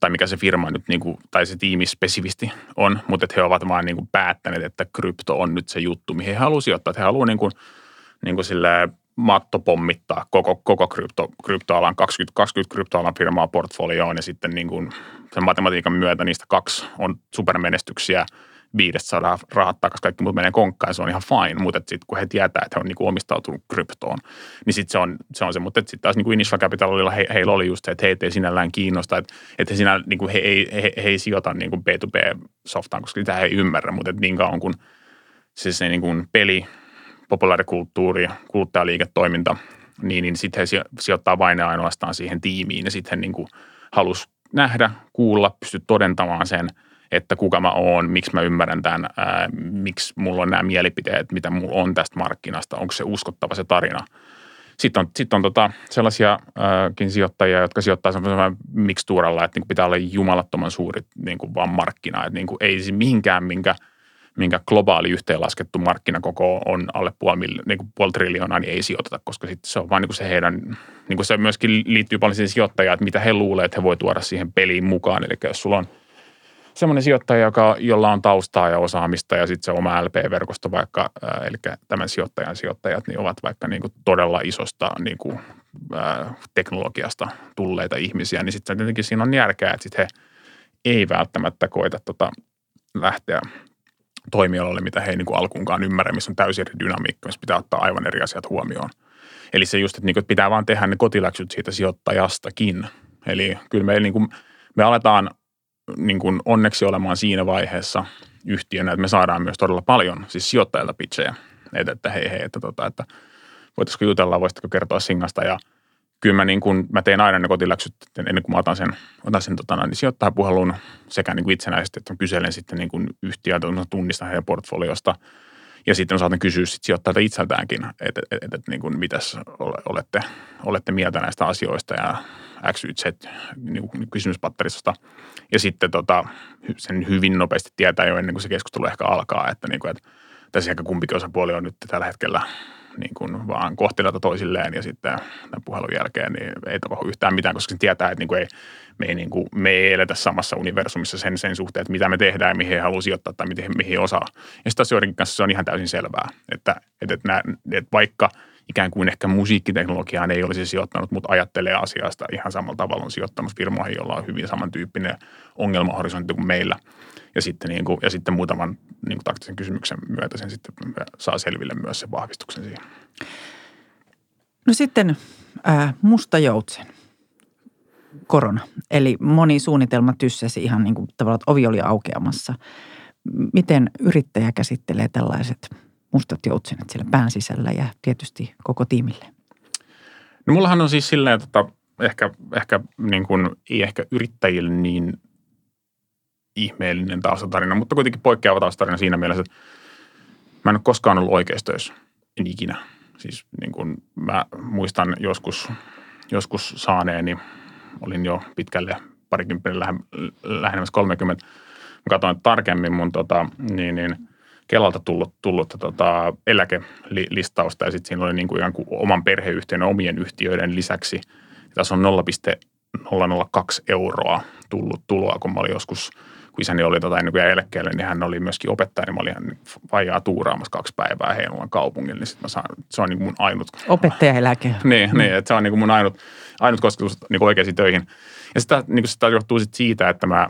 tai mikä se firma nyt niin kuin, tai se tiimi spesifisti on, mutta että he ovat vaan niin kuin päättäneet, että krypto on nyt se juttu, mihin he haluavat sijoittaa. Että he haluavat niin kuin, niin kuin matto pommittaa koko, koko krypto, kryptoalan, 20, 20 kryptoalan firmaa portfolioon ja sitten niin kuin sen matematiikan myötä niistä kaksi on supermenestyksiä – viidestä saadaan rahat takaisin, kaikki muut menee konkkaan, se on ihan fine, mutta sitten kun he tietää, että he on niin kuin omistautunut kryptoon, niin sitten se on, se on se, mutta sitten taas niin kuin Initial Capitalilla he, heillä oli just se, että heitä ei sinällään kiinnosta, että, että he, sinä, niin kuin he, ei, he, he, ei sijoita niin kuin B2B-softaan, koska sitä he ei ymmärrä, mutta niin kauan kuin se, se niin kuin peli, populaarikulttuuri, kuluttajaliiketoiminta, niin, niin sitten he sijoittaa vain ja ainoastaan siihen tiimiin. Ja sitten he niin kuin halusi nähdä, kuulla, pysty todentamaan sen – että kuka mä oon, miksi mä ymmärrän tämän, ää, miksi mulla on nämä mielipiteet, mitä mulla on tästä markkinasta, onko se uskottava se tarina. Sitten on, sit on tota sellaisiakin sijoittajia, jotka sijoittaa semmoisella mikstuuralla, että niin pitää olla jumalattoman suuri niin kuin vaan markkina. Että niin kuin ei se mihinkään, minkä, minkä globaali yhteenlaskettu markkinakoko on alle puoli, niin kuin puoli triljoonaa, niin ei sijoiteta, koska sitten se on vain niin kuin se heidän, niin kuin se myöskin liittyy paljon siihen sijoittajaan, että mitä he luulee, että he voi tuoda siihen peliin mukaan. Eli jos sulla on – semmoinen sijoittaja, joka, jolla on taustaa ja osaamista ja sitten se oma LP-verkosto vaikka, ää, eli tämän sijoittajan sijoittajat, niin ovat vaikka niin kuin todella isosta niin kuin, ää, teknologiasta tulleita ihmisiä, niin sitten tietenkin siinä on järkeä, että sitten he ei välttämättä koita tota, lähteä toimialalle, mitä he ei niin alkuunkaan ymmärrä, missä on täysin eri dynamiikka, missä pitää ottaa aivan eri asiat huomioon. Eli se just, että, niin kuin, että pitää vaan tehdä ne kotiläksyt siitä sijoittajastakin. Eli kyllä me, niin kuin, me aletaan niin kuin onneksi olemaan siinä vaiheessa yhtiönä, että me saadaan myös todella paljon siis sijoittajilta pitchejä, että, että hei hei, että, tota, että voitaisiko jutella, voisitko kertoa Singasta? Ja kyllä mä, niin kuin, mä teen aina ne kotiläksyt ennen kuin mä otan sen, otan sen tota, niin sijoittajapuhelun sekä niin kuin itsenäisesti, että kyselen sitten niin kuin yhtiöitä, tunnistan heidän portfoliosta – ja sitten saatan kysyä sit sijoittajalta itseltäänkin, että et, et, et, niin kuin mitäs olette, olette mieltä näistä asioista ja X, Y, Z niin kuin kysymyspatterista. Ja sitten tota, sen hyvin nopeasti tietää jo ennen kuin se keskustelu ehkä alkaa, että, niin kuin, että tässä ehkä kumpikin osapuoli on nyt tällä hetkellä niin kuin vaan kohtelijoita toisilleen ja sitten tämän puhelun jälkeen niin ei tapahdu yhtään mitään, koska se tietää, että niin kuin ei, me, ei, niin kuin, me ei eletä samassa universumissa sen, sen suhteen, että mitä me tehdään ja mihin he haluaa sijoittaa tai mihin, mihin osaa. Ja sitten asioiden kanssa se on ihan täysin selvää, että, että, että, nämä, että vaikka ikään kuin ehkä musiikkiteknologiaan ei olisi sijoittanut, mutta ajattelee asiasta ihan samalla tavalla on sijoittanut firmoihin, jolla on hyvin samantyyppinen ongelmahorisontti kuin meillä – ja sitten, niin kuin, ja sitten muutaman niin kuin taktisen kysymyksen myötä sen sitten saa selville myös sen vahvistuksen siihen. No sitten äh, musta joutsen, korona. Eli moni suunnitelma tyssäsi ihan niin kuin tavallaan, että ovi oli aukeamassa. Miten yrittäjä käsittelee tällaiset mustat joutsenet siellä pään sisällä ja tietysti koko tiimille? No mullahan on siis silleen, että ehkä, ehkä niin kuin, ei ehkä yrittäjille niin ihmeellinen taustatarina, mutta kuitenkin poikkeava taustatarina siinä mielessä, että mä en ole koskaan ollut oikeistoissa, en ikinä. Siis niin kuin mä muistan joskus, joskus saaneeni, olin jo pitkälle parikymppiä lähemmäs 30. Mä katsoin tarkemmin mun tota, niin, niin, Kelalta tullut, tullut tota, eläkelistausta ja sitten siinä oli niin kuin ihan kuin oman perheyhtiön omien yhtiöiden lisäksi. Tässä on 0,002 euroa tullut tuloa, kun mä olin joskus – kun isäni oli tota, ennen kuin eläkkeelle, niin hän oli myöskin opettaja, niin mä olin vaijaa tuuraamassa kaksi päivää Heinolan kaupungilla, niin sit mä saan, se on niin mun ainut. Opettajaeläke. Niin, niin että se on niin kuin mun ainut, ainut kosketus niin oikeisiin töihin. Ja sitä, niin kuin sitä johtuu sit siitä, että mä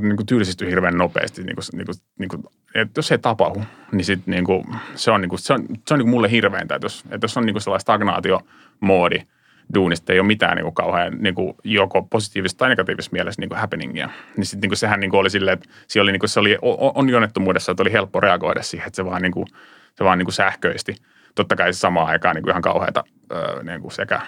niin kuin tylsistyn hirveän nopeasti, niin kuin, niin kuin, niin kuin, että jos se ei tapahdu, niin sit, niin kuin, se on, niin kuin, se on, se on niin kuin mulle hirveintä, että jos, että jos on niin kuin sellainen stagnaatio-moodi – duunista ei ole mitään niin kuin kauhean niin kuin joko positiivista tai negatiivista mielessä niin kuin happeningia. Niin sitten niin kuin sehän niin kuin oli silleen, että se oli, niin kuin, se oli onnettomuudessa, että oli helppo reagoida siihen, että se vaan, niin kuin, se vaan niin kuin sähköisti. Totta kai samaan aikaan niin kuin ihan kauheata niin kuin sekä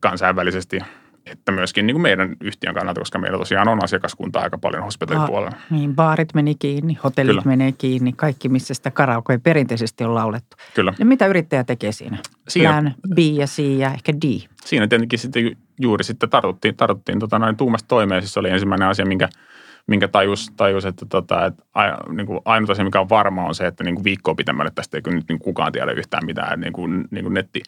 kansainvälisesti – että myöskin niin kuin meidän yhtiön kannalta, koska meillä tosiaan on asiakaskuntaa aika paljon hospitalitipuolella. Niin, baarit meni kiinni, hotellit Kyllä. menee kiinni, kaikki missä sitä karaoke perinteisesti on laulettu. Kyllä. Ja mitä yrittäjä tekee siinä? siinä Plan B ja C ja ehkä D. Siinä tietenkin sitten juuri sitten tartuttiin, tartuttiin tota, noin tuumasta toimeen. Siis se oli ensimmäinen asia, minkä, minkä tajus, tajus että, tota, että a, niin kuin ainut asia, mikä on varma, on se, että niin viikkoa pitämällä tästä ei nyt niin kukaan tiedä yhtään mitään. Niin kuin, niin kuin netti,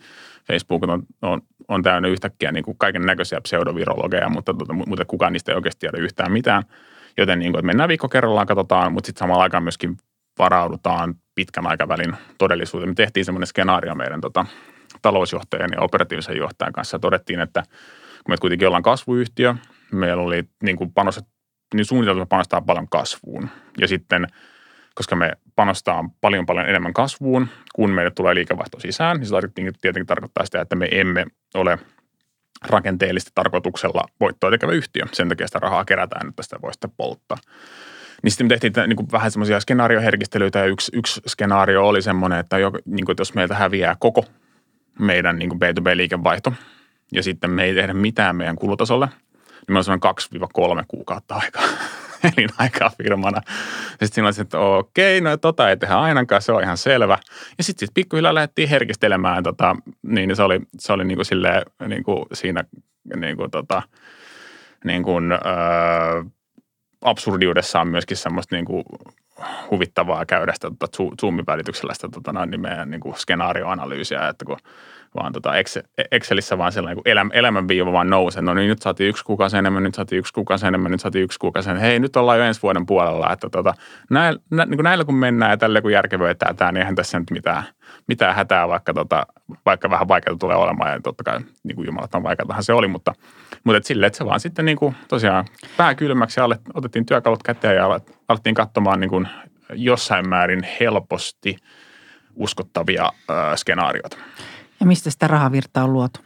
Facebook on, on, on täynnä yhtäkkiä niin kuin kaiken näköisiä pseudovirologeja, mutta, tota, mutta kukaan niistä ei oikeasti tiedä yhtään mitään. Joten niin kuin, että mennään viikko kerrallaan, katsotaan, mutta sitten samalla aikaan myöskin varaudutaan pitkän aikavälin todellisuuteen. Me tehtiin semmoinen skenaario meidän tota, talousjohtajan ja operatiivisen johtajan kanssa. Todettiin, että kun me kuitenkin ollaan kasvuyhtiö, meillä oli niin kuin panostet, niin suunniteltu panostaa paljon kasvuun. Ja sitten, koska me panostaa paljon paljon enemmän kasvuun, kun meille tulee liikevaihto sisään, niin se tietenkin tarkoittaa sitä, että me emme ole rakenteellisesti tarkoituksella voittoa tekevä yhtiö. Sen takia sitä rahaa kerätään, että sitä voi sitten polttaa. Niin sitten me tehtiin niin kuin vähän semmoisia skenaarioherkistelyitä ja yksi, yksi skenaario oli semmoinen, että, jo, niin kuin, että jos meiltä häviää koko meidän niin kuin B2B-liikevaihto ja sitten me ei tehdä mitään meidän kulutasolle, niin me on 2-3 kuukautta aikaa elinaikaa firmana. Sitten siinä että okei, no tota ei tehdä ainakaan, se on ihan selvä. Ja sitten sit pikkuhiljaa lähdettiin herkistelemään, tota, niin se oli, se oli niin kuin silleen, niin kuin siinä niin kuin tota, niin kuin, öö, absurdiudessaan myöskin semmoista niin kuin huvittavaa käydä sitä tota, Zoomin välityksellä sitä tota, niin meidän niin kuin skenaarioanalyysiä, että kun vaan tota Excelissä vaan sellainen elämän, elämänviiva vaan nousee. No niin, nyt saatiin yksi kuukausi enemmän, nyt saatiin yksi kuukausi enemmän, nyt saatiin yksi kuukausi enemmän. Hei, nyt ollaan jo ensi vuoden puolella. Että tota, näillä, nä, niin kuin näillä kun mennään ja tällä kun järkevöitää tämä, niin eihän tässä nyt mitään, mitään hätää, vaikka, tota, vaikka vähän vaikeaa tulee olemaan. Ja totta kai niin kuin jumalathan vaikeatahan se oli, mutta, mutta et sille, että se vaan sitten niin kuin, tosiaan pää kylmäksi ja otettiin työkalut käteen ja alettiin katsomaan niin kuin jossain määrin helposti uskottavia äh, skenaarioita. Ja mistä sitä rahavirtaa on luotu?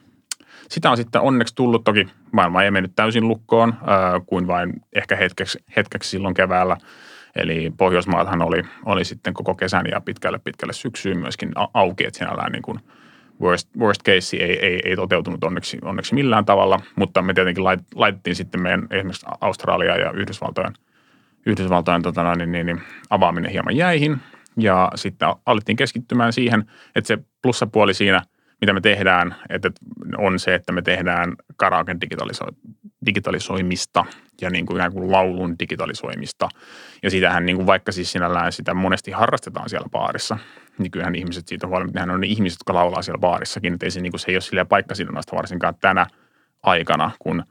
Sitä on sitten onneksi tullut, toki maailma ei mennyt täysin lukkoon, äh, kuin vain ehkä hetkeksi, hetkeksi silloin keväällä. Eli Pohjoismaathan oli, oli sitten koko kesän ja pitkälle pitkälle syksyyn myöskin auki, että sinällään niin kuin worst, worst case ei, ei, ei toteutunut onneksi, onneksi millään tavalla, mutta me tietenkin lait, laitettiin sitten meidän esimerkiksi Australia ja Yhdysvaltojen, Yhdysvaltojen tota, niin, niin, niin, avaaminen hieman jäihin ja sitten alettiin keskittymään siihen, että se plussapuoli siinä – mitä me tehdään, että on se, että me tehdään karaoken digitaliso- digitalisoimista ja niin kuin, kuin laulun digitalisoimista. Ja sitähän niin kuin vaikka siis sinällään sitä monesti harrastetaan siellä baarissa, niin kyllähän ihmiset siitä huolimatta, nehän on ne ihmiset, jotka laulaa siellä baarissakin, että ei se, niin kuin, se ei ole silleen paikkasidonnaista varsinkaan tänä aikana, kun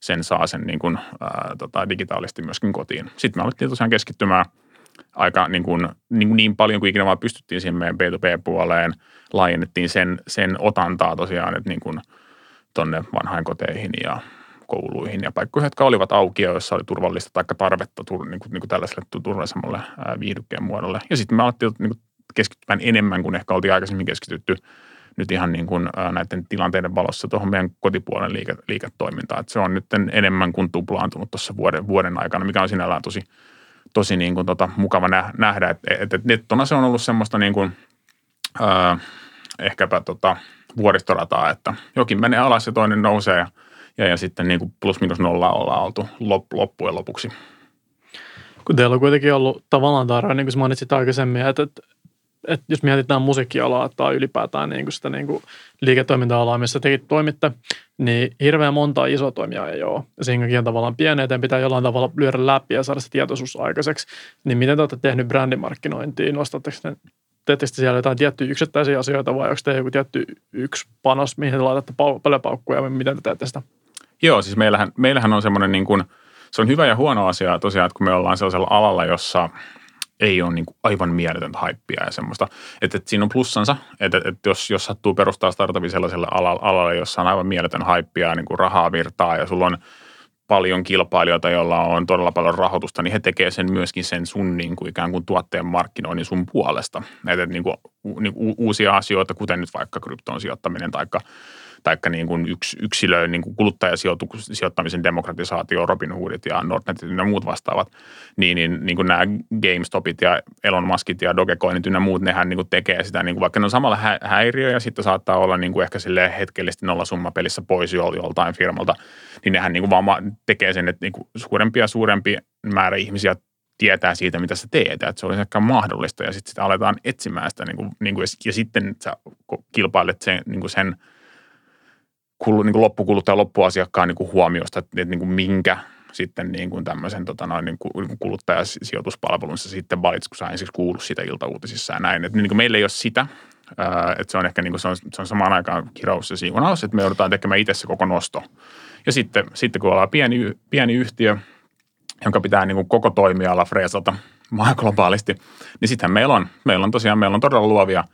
sen saa sen niin kuin, ää, tota, digitaalisesti myöskin kotiin. Sitten me alettiin tosiaan keskittymään – aika niin, kuin, niin, kuin niin paljon kuin ikinä vaan pystyttiin siihen meidän B2B-puoleen. Laajennettiin sen, sen otantaa tosiaan, että niin kuin tonne vanhainkoteihin ja kouluihin ja paikkoihin, jotka olivat auki joissa oli turvallista tai tarvetta niin kuin, niin kuin tällaiselle turvallisemmalle viihdykkeen muodolle. Ja sitten me alettiin niin kuin keskittymään enemmän kuin ehkä oltiin aikaisemmin keskitytty nyt ihan niin kuin näiden tilanteiden valossa tuohon meidän kotipuolen liike, liiketoimintaan. Se on nyt enemmän kuin tuplaantunut tuossa vuoden, vuoden aikana, mikä on sinällään tosi – tosi niin kuin tota, mukava nähdä, että et, et nettona se on ollut semmoista niin kuin, ää, ehkäpä tota, vuoristorataa, että jokin menee alas ja toinen nousee ja, ja, ja sitten niin kuin plus minus nolla ollaan oltu lop, loppujen lopuksi. Kun teillä on kuitenkin ollut tavallaan tarve, niin kuin mainitsit aikaisemmin, että, että että jos mietitään musiikkialaa tai ylipäätään niin kuin sitä niin kuin liiketoiminta-alaa, missä tekin toimitte, niin hirveän monta isoa toimijaa ei ole. Ja on tavallaan pieni, että pitää jollain tavalla lyödä läpi ja saada se tietoisuus aikaiseksi. Niin miten te olette tehnyt brändimarkkinointia? Nostatteko te, teettekö siellä jotain tiettyjä yksittäisiä asioita vai onko te joku tietty yksi panos, mihin te laitatte paljon paukkuja ja miten te teette sitä? Joo, siis meillähän, meillähän on semmoinen niin kuin, se on hyvä ja huono asia tosiaan, että kun me ollaan sellaisella alalla, jossa – ei ole niin kuin aivan mieletöntä haippia ja semmoista. Että, että siinä on plussansa, että, että jos, jos sattuu perustaa startupin sellaiselle alalle, alalle, jossa on aivan mieletön haippia ja niin kuin rahaa virtaa ja sulla on paljon kilpailijoita, joilla on todella paljon rahoitusta, niin he tekee sen myöskin sen sun niin kuin ikään kuin tuotteen markkinoinnin sun puolesta. Että niin kuin, niin kuin uusia asioita, kuten nyt vaikka krypton sijoittaminen tai tai niin kuin yks, yksilöön niin kuin kuluttajasijoittamisen demokratisaatio, Robinhoodit ja Nordnetit ja muut vastaavat, niin, niin, niin kuin nämä GameStopit ja Elon Muskit ja Dogecoinit ja muut, nehän niin kuin tekee sitä, niin kuin vaikka ne on samalla hä- häiriö ja sitten saattaa olla niin kuin ehkä sille hetkellisesti nollasumma pelissä pois joltain firmalta, niin nehän niin kuin vaan tekee sen, että niin kuin suurempi ja suurempi määrä ihmisiä tietää siitä, mitä sä teet, että se olisi ehkä mahdollista ja sitten sitä aletaan etsimään sitä niin kuin, niin kuin, ja sitten sä kilpailet sen, niin kuin sen – niin kuin loppukuluttajan loppuasiakkaan niin kuin huomiosta, että, että niin kuin minkä sitten niin kuin tämmöisen tota noin, niin kuin niinku kuluttajasijoituspalvelunsa sitten valitsi, kun sä ensiksi kuullut sitä iltauutisissa ja näin. Että niin kuin meillä ei ole sitä, että se on ehkä niin kuin se on, se on samaan aikaan kirous ja siunaus, että me joudutaan tekemään itse se koko nosto. Ja sitten, sitten kun ollaan pieni, pieni yhtiö, jonka pitää niin kuin koko toimiala freesata globaalisti, niin sitten meillä on, meillä on tosiaan, meillä on todella luovia,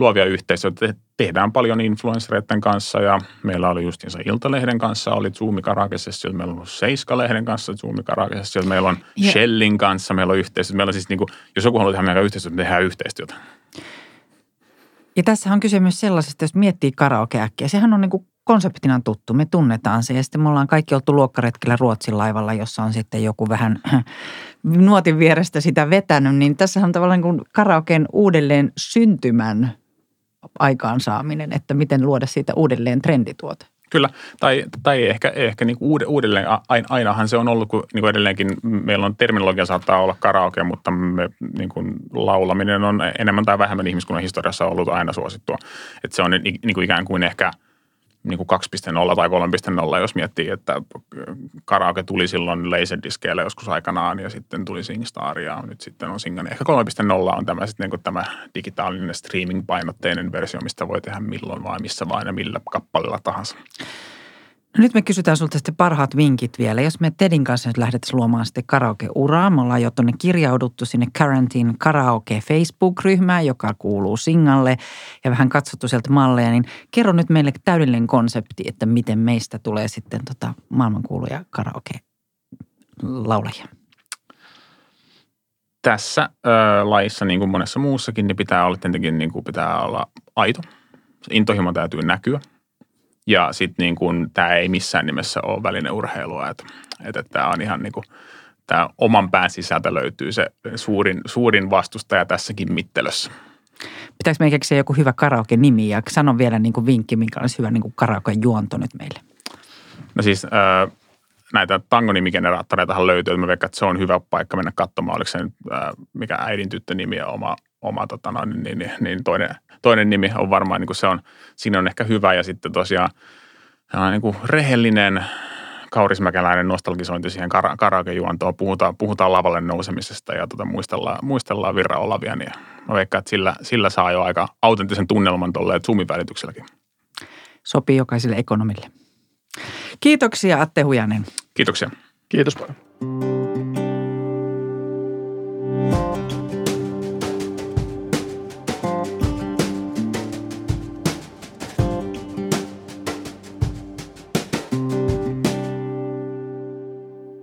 luovia yhteisöjä. Tehdään paljon influenssereiden kanssa ja meillä oli justiinsa Iltalehden kanssa, oli Zoomi Karakesessa, meillä on Seiska-lehden kanssa Zoomi Karakesessa, meillä on yeah. Shellin kanssa, meillä on yhteistyötä. Meillä on siis niin kuin, jos joku haluaa tehdä meidän yhteistyötä, me tehdään yhteistyötä. Ja tässä on kyse myös sellaisesta, jos miettii karaokeäkkiä. Sehän on niin kuin konseptina tuttu, me tunnetaan se. Ja sitten me ollaan kaikki oltu luokkaretkellä Ruotsin laivalla, jossa on sitten joku vähän nuotin vierestä sitä vetänyt. Niin tässä on tavallaan niin karaokeen uudelleen syntymän aikaansaaminen, että miten luoda siitä uudelleen trendituote. Kyllä, tai, tai ehkä, ehkä niin kuin uudelleen, ainahan se on ollut, kun niin kuin edelleenkin meillä on terminologia saattaa olla karaoke, mutta me, niin kuin laulaminen on enemmän tai vähemmän ihmiskunnan historiassa ollut aina suosittua. Että se on niin kuin ikään kuin ehkä – niin kuin 2.0 tai 3.0, jos miettii, että karaoke tuli silloin Laserdiskeille joskus aikanaan ja sitten tuli SingStar ja nyt sitten on Singan. Ehkä 3.0 on tämä, sitten niin tämä digitaalinen streaming-painotteinen versio, mistä voi tehdä milloin vai missä vain ja millä kappaleella tahansa. No nyt me kysytään sulta sitten parhaat vinkit vielä. Jos me Tedin kanssa nyt lähdetään luomaan sitten karaoke-uraa, me ollaan jo tuonne kirjauduttu sinne Quarantine Karaoke Facebook-ryhmään, joka kuuluu Singalle ja vähän katsottu sieltä malleja, niin kerro nyt meille täydellinen konsepti, että miten meistä tulee sitten tota maailmankuuluja karaoke-laulajia. Tässä ö, laissa, niin kuin monessa muussakin, niin pitää olla tietenkin niin kuin pitää olla aito. Intohimo täytyy näkyä – ja sitten niin kuin, tämä ei missään nimessä ole välineurheilua, että, että tämä on ihan niin kuin, tämä oman pään sisältä löytyy se suurin, suurin vastustaja tässäkin mittelössä. Pitääkö meidän keksiä joku hyvä karaoke-nimi ja sano vielä niin kuin vinkki, minkä olisi hyvä niin kuin karaoke-juonto nyt meille? No siis äh, näitä tangonimigeneraattoreitahan löytyy, että mä veikkaan, että se on hyvä paikka mennä katsomaan, oliko se nyt, äh, mikä äidin tyttönimi ja oma, oma tota, no, niin, niin, niin toinen, toinen nimi on varmaan, niin kuin se on, siinä on ehkä hyvä ja sitten tosiaan niin kuin rehellinen, kaurismäkeläinen nostalgisointi siihen kara- karaokejuontoon. Puhutaan, puhutaan lavalle nousemisesta ja tota, muistellaan, muistellaan Virra Olavian. Ja mä veikkaan, että sillä, sillä saa jo aika autenttisen tunnelman tuolle Zoomin välitykselläkin. Sopii jokaiselle ekonomille. Kiitoksia Atte Hujanen. Kiitoksia. Kiitos paljon.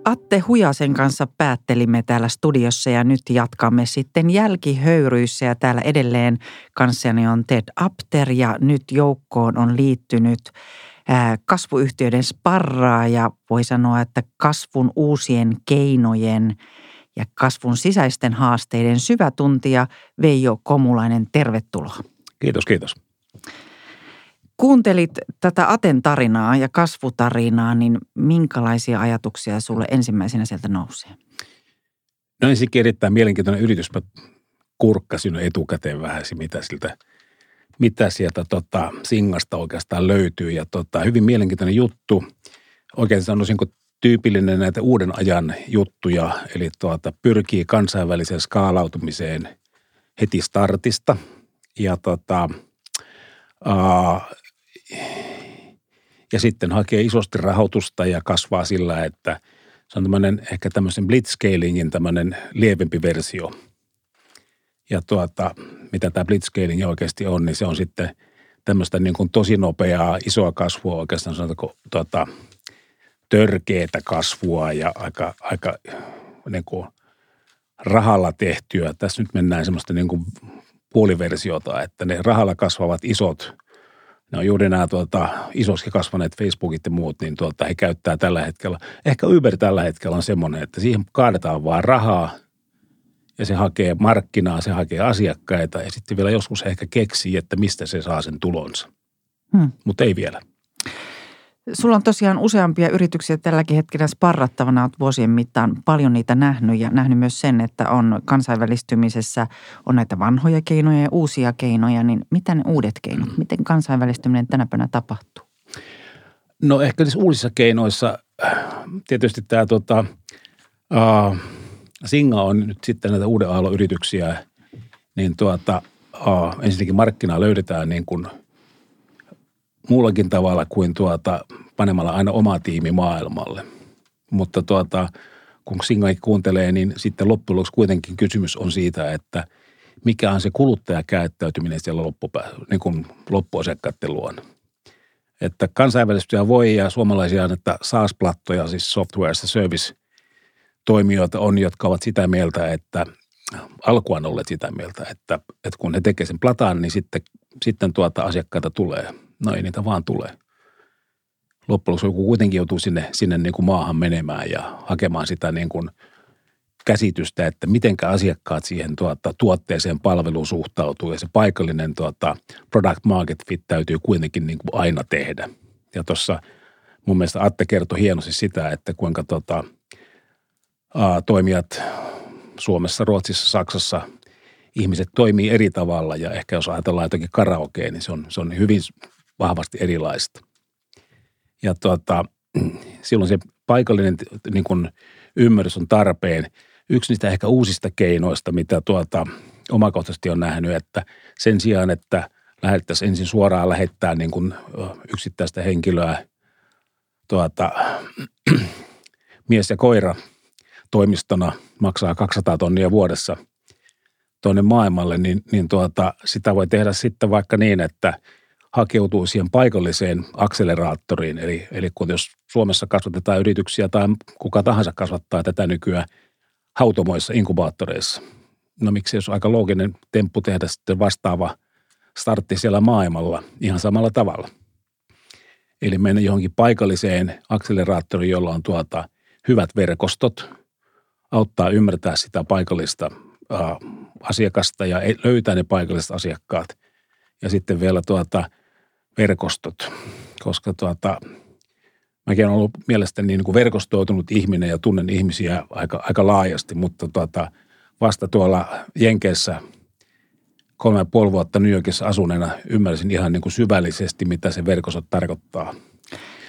Atte Hujasen kanssa päättelimme täällä studiossa ja nyt jatkamme sitten jälkihöyryissä ja täällä edelleen kanssani on Ted Apter ja nyt joukkoon on liittynyt kasvuyhtiöiden sparraa ja voi sanoa, että kasvun uusien keinojen ja kasvun sisäisten haasteiden syvätuntija Veijo Komulainen. Tervetuloa. Kiitos, kiitos. Kuuntelit tätä Aten tarinaa ja kasvutarinaa, niin minkälaisia ajatuksia sulle ensimmäisenä sieltä nousee? No ensinnäkin erittäin mielenkiintoinen yritys. Mä kurkkasin etukäteen vähän mitä siltä, mitä sieltä tota, Singasta oikeastaan löytyy. Ja tota, hyvin mielenkiintoinen juttu. Oikein sanoisinko tyypillinen näitä uuden ajan juttuja, eli tuota, pyrkii kansainväliseen skaalautumiseen heti startista. Ja tota, ja sitten hakee isosti rahoitusta ja kasvaa sillä, että se on tämmöinen ehkä tämmöisen blitzscalingin tämmöinen lievempi versio. Ja tuota, mitä tämä blitzscaling oikeasti on, niin se on sitten tämmöistä niin kuin tosi nopeaa, isoa kasvua oikeastaan sanotaanko tuota, törkeätä kasvua ja aika, aika niin kuin rahalla tehtyä. Tässä nyt mennään semmoista niin kuin puoliversiota, että ne rahalla kasvavat isot – ne on juuri nämä tuota, isoski kasvaneet Facebookit ja muut, niin tuota, he käyttää tällä hetkellä. Ehkä Uber tällä hetkellä on semmoinen, että siihen kaadetaan vaan rahaa ja se hakee markkinaa, se hakee asiakkaita ja sitten vielä joskus ehkä keksii, että mistä se saa sen tulonsa. Hmm. Mutta ei vielä. Sulla on tosiaan useampia yrityksiä tälläkin hetkellä sparrattavana. Olet vuosien mittaan paljon niitä nähnyt ja nähnyt myös sen, että on kansainvälistymisessä on näitä vanhoja keinoja ja uusia keinoja. Niin mitä ne uudet keinot? Miten kansainvälistyminen tänä päivänä tapahtuu? No ehkä niissä uusissa keinoissa tietysti tämä tota, uh, Singa on nyt sitten näitä uuden aallon yrityksiä, niin tuota, uh, ensinnäkin markkinaa löydetään niin kuin muullakin tavalla kuin tuota, panemalla aina oma tiimi maailmalle. Mutta tuota, kun Singa kuuntelee, niin sitten loppujen lopuksi kuitenkin kysymys on siitä, että mikä on se kuluttajakäyttäytyminen siellä loppupä, niin kuin loppuasiakkaiden luona. Että kansainvälisesti voi ja suomalaisia että SaaS-plattoja, siis software as service toimijoita on, jotka ovat sitä mieltä, että alkuaan olleet sitä mieltä, että, että kun he tekevät sen plataan, niin sitten, sitten tuota asiakkaita tulee. No ei niitä vaan tulee. Loppujen lopuksi joku kuitenkin joutuu sinne, sinne niin kuin maahan menemään ja hakemaan sitä niin kuin käsitystä, että miten asiakkaat siihen tuota, tuotteeseen palveluun suhtautuu ja se paikallinen tuota, product market fit täytyy kuitenkin niin kuin aina tehdä. Ja tuossa mun mielestä Atte kertoi hienosti sitä, että kuinka tuota, aa, toimijat Suomessa, Ruotsissa, Saksassa ihmiset toimii eri tavalla ja ehkä jos ajatellaan jotakin karaokea, niin se on, se on hyvin vahvasti erilaista. Ja tuota, silloin se paikallinen niin kuin ymmärrys on tarpeen. Yksi niistä ehkä uusista keinoista, mitä tuota, omakohtaisesti on nähnyt, että sen sijaan, että lähdettäisiin ensin suoraan lähettää niin kuin yksittäistä henkilöä tuota, mies ja koira toimistona maksaa 200 tonnia vuodessa tuonne maailmalle, niin, niin tuota, sitä voi tehdä sitten vaikka niin, että – hakeutuu siihen paikalliseen akseleraattoriin. Eli, eli kun jos Suomessa kasvatetaan yrityksiä tai kuka tahansa kasvattaa tätä nykyään hautomoissa, inkubaattoreissa. No miksi jos aika looginen temppu tehdä sitten vastaava startti siellä maailmalla ihan samalla tavalla. Eli mennä johonkin paikalliseen akseleraattoriin, jolla on tuota hyvät verkostot, auttaa ymmärtää sitä paikallista asiakasta ja e-, löytää ne paikalliset asiakkaat. Ja sitten vielä tuota, verkostot, koska tuota, mäkin olen ollut mielestäni niin kuin verkostoitunut ihminen ja tunnen ihmisiä aika, aika laajasti, mutta tuota, vasta tuolla Jenkeissä kolme ja puoli vuotta New Yorkissa asuneena ymmärsin ihan niin kuin syvällisesti, mitä se verkostot tarkoittaa.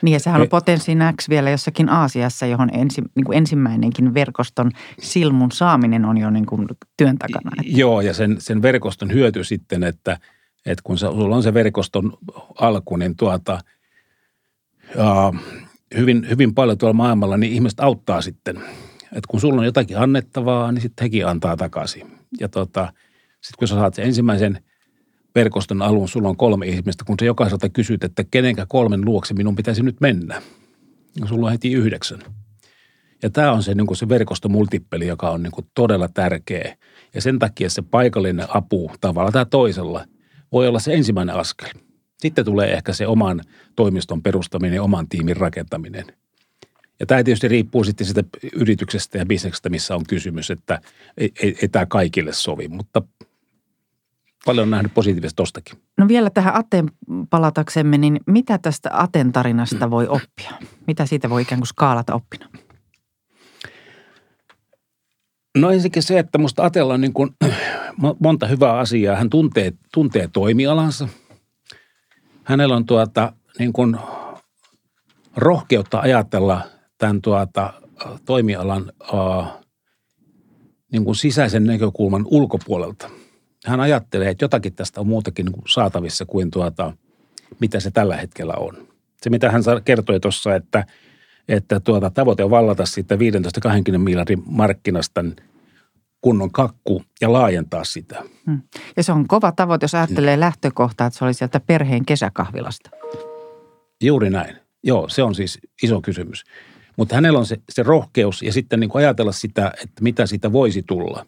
Niin ja sehän on potenssi X vielä jossakin Aasiassa, johon ensi, niin kuin ensimmäinenkin verkoston silmun saaminen on jo niin kuin työn takana. Joo ja sen, sen verkoston hyöty sitten, että – että kun sulla on se verkoston alku, niin tuota, ja hyvin, hyvin paljon tuolla maailmalla, niin ihmiset auttaa sitten. Että kun sulla on jotakin annettavaa, niin sitten hekin antaa takaisin. Ja tuota, sitten kun sä saat sen ensimmäisen verkoston alun, sulla on kolme ihmistä, kun sä jokaiselta kysyt, että kenenkä kolmen luokse minun pitäisi nyt mennä. Ja sulla on heti yhdeksän. Ja tämä on se, niin se verkostomultippeli, joka on niin todella tärkeä. Ja sen takia se paikallinen apu tavalla tai toisella – voi olla se ensimmäinen askel. Sitten tulee ehkä se oman toimiston perustaminen oman tiimin rakentaminen. Ja tämä tietysti riippuu sitten sitä yrityksestä ja bisneksestä, missä on kysymys, että ei, ei, ei tämä kaikille sovi, mutta paljon on nähnyt positiivista tostakin. No vielä tähän Aten palataksemme, niin mitä tästä Aten tarinasta voi oppia? Mitä siitä voi ikään kuin skaalata oppina? No ensinnäkin se, että musta Atella on niin kuin monta hyvää asiaa. Hän tuntee, tuntee toimialansa. Hänellä on tuota, niin kuin rohkeutta ajatella tämän tuota, toimialan niin kuin sisäisen näkökulman ulkopuolelta. Hän ajattelee, että jotakin tästä on muutakin niin kuin saatavissa kuin tuota, mitä se tällä hetkellä on. Se, mitä hän kertoi tuossa, että, että tuota, tavoite on vallata siitä 15-20 miljardin markkinasta – kunnon kakku ja laajentaa sitä. Hmm. Ja se on kova tavoite, jos ajattelee hmm. lähtökohtaa, että se oli sieltä perheen kesäkahvilasta. Juuri näin. Joo, se on siis iso kysymys. Mutta hänellä on se, se rohkeus ja sitten niin kuin ajatella sitä, että mitä siitä voisi tulla.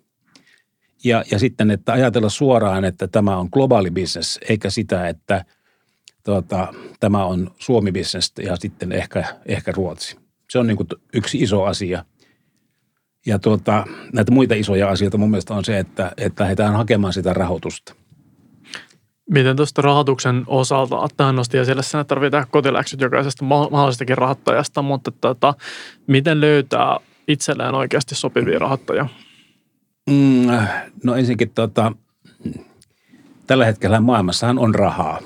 Ja, ja sitten, että ajatella suoraan, että tämä on globaali business, eikä sitä, että tuota, tämä on Suomi-business ja sitten ehkä, ehkä Ruotsi. Se on niin kuin yksi iso asia – ja tuota, näitä muita isoja asioita mun mielestä on se, että, että lähdetään hakemaan sitä rahoitusta. Miten tuosta rahoituksen osalta, tähän nosti esille sen, että tarvitaan kotiläksyt jokaisesta mahdollisestakin rahoittajasta, mutta tota, miten löytää itselleen oikeasti sopivia rahoittajia? Mm, no ensinnäkin tota, tällä hetkellä maailmassahan on rahaa.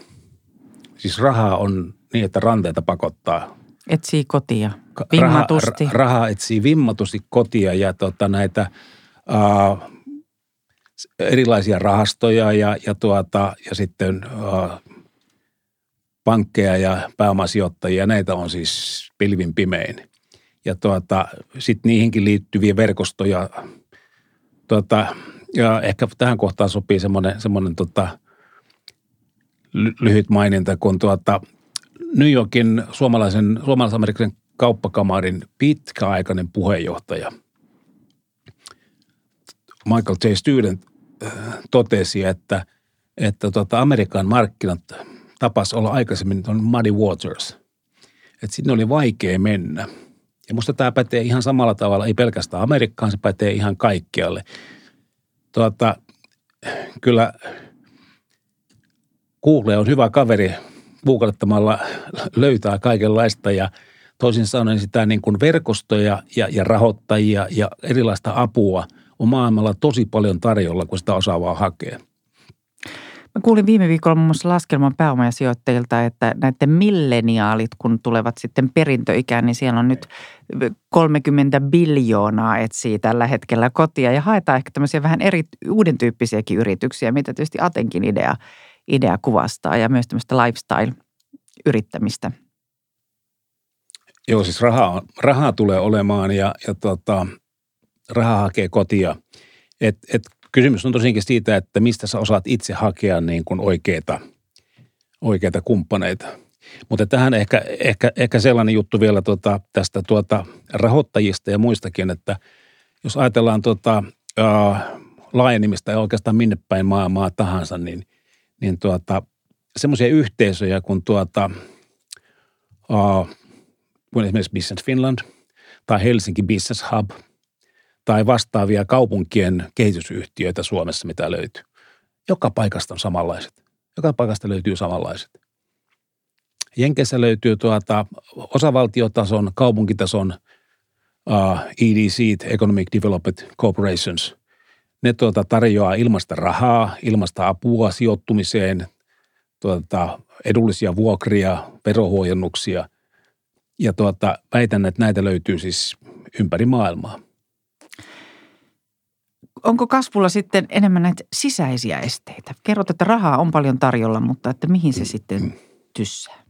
Siis rahaa on niin, että ranteita pakottaa. Etsii kotia. Vimmatusti. Raha, raha etsii vimmatusti kotia ja tota, näitä uh, erilaisia rahastoja ja, ja, tuota, ja sitten uh, pankkeja ja pääomasijoittajia. Näitä on siis pilvin pimein. Ja tuota, sitten niihinkin liittyviä verkostoja. Tuota, ja ehkä tähän kohtaan sopii semmoinen, semmoinen tota, lyhyt maininta, kun tuota, New Yorkin suomalaisen, suomalais-amerikkalaisen kauppakamarin pitkäaikainen puheenjohtaja Michael J. Student äh, totesi, että, että tuota, Amerikan markkinat tapas olla aikaisemmin on muddy waters. Että sinne oli vaikea mennä. Ja musta tämä pätee ihan samalla tavalla, ei pelkästään Amerikkaan, se pätee ihan kaikkialle. Tuota, kyllä Google on hyvä kaveri googlettamalla löytää kaikenlaista ja toisin sanoen sitä niin kuin verkostoja ja, ja rahoittajia ja erilaista apua on maailmalla tosi paljon tarjolla, kun sitä osaa vaan hakea. Mä kuulin viime viikolla muun muassa laskelman pääomasijoittajilta, että näiden milleniaalit, kun tulevat sitten perintöikään, niin siellä on nyt 30 biljoonaa etsii tällä hetkellä kotia ja haetaan ehkä tämmöisiä vähän eri, uuden tyyppisiäkin yrityksiä, mitä tietysti Atenkin idea, idea kuvastaa ja myös tämmöistä lifestyle-yrittämistä. Joo, siis rahaa, rahaa tulee olemaan ja, ja tota, rahaa hakee kotia. Et, et kysymys on tosiaankin siitä, että mistä sä osaat itse hakea niin kuin oikeita, oikeita kumppaneita. Mutta tähän ehkä, ehkä, ehkä sellainen juttu vielä tuota, tästä tuota rahoittajista ja muistakin, että jos ajatellaan tuota, ää, laajenemista ja oikeastaan minne päin maailmaa tahansa, niin, niin tuota, semmoisia yhteisöjä kuin tuota, kuin esimerkiksi Business Finland tai Helsinki Business Hub – tai vastaavia kaupunkien kehitysyhtiöitä Suomessa, mitä löytyy. Joka paikasta on samanlaiset. Joka paikasta löytyy samanlaiset. Jenkeissä löytyy tuota osavaltiotason, kaupunkitason uh, EDC, Economic Development Corporations. Ne tuota, tarjoaa ilmasta rahaa, ilmasta apua sijoittumiseen, tuota, edullisia vuokria, verohuojennuksia. Ja tuota, väitän, että näitä löytyy siis ympäri maailmaa onko kasvulla sitten enemmän näitä sisäisiä esteitä? Kerrot, että rahaa on paljon tarjolla, mutta että mihin se sitten tyssää?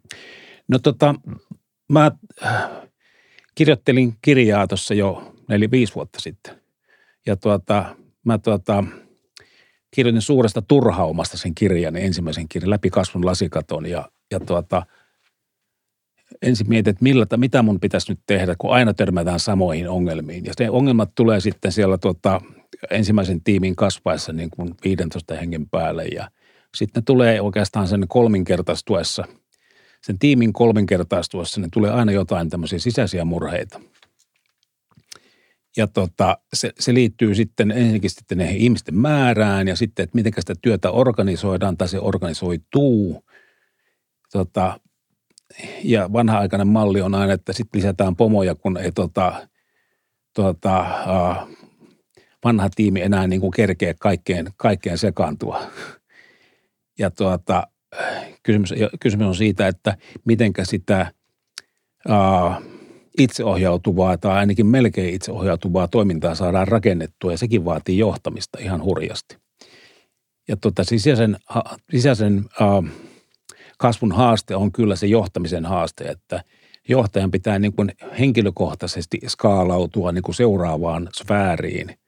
No tota, mä äh, kirjoittelin kirjaa tuossa jo neljä viisi vuotta sitten. Ja tuota, mä tuota, kirjoitin suuresta turhaumasta sen kirjan, ensimmäisen kirjan, läpi kasvun lasikaton. Ja, ja tuota, ensin mietin, että millä, mitä mun pitäisi nyt tehdä, kun aina törmätään samoihin ongelmiin. Ja ne ongelmat tulee sitten siellä tuota, ensimmäisen tiimin kasvaessa niin kuin 15 hengen päälle ja sitten ne tulee oikeastaan sen kolminkertaistuessa, sen tiimin kolminkertaistuessa, ne tulee aina jotain tämmöisiä sisäisiä murheita. Ja tota, se, se, liittyy sitten ensinnäkin sitten näihin ihmisten määrään ja sitten, että miten sitä työtä organisoidaan tai se organisoituu. Tota, ja vanha-aikainen malli on aina, että sitten lisätään pomoja, kun ei tota, tota, uh, vanha tiimi enää niin kuin kerkee kaikkeen, kaikkeen sekaantua. Ja tuota, kysymys, kysymys on siitä, että mitenkä sitä ää, itseohjautuvaa tai ainakin melkein itseohjautuvaa toimintaa saadaan rakennettua ja sekin vaatii johtamista ihan hurjasti. Ja tuota, sisäisen, sisäisen ää, kasvun haaste on kyllä se johtamisen haaste, että johtajan pitää niin kuin henkilökohtaisesti skaalautua niin kuin seuraavaan sfääriin –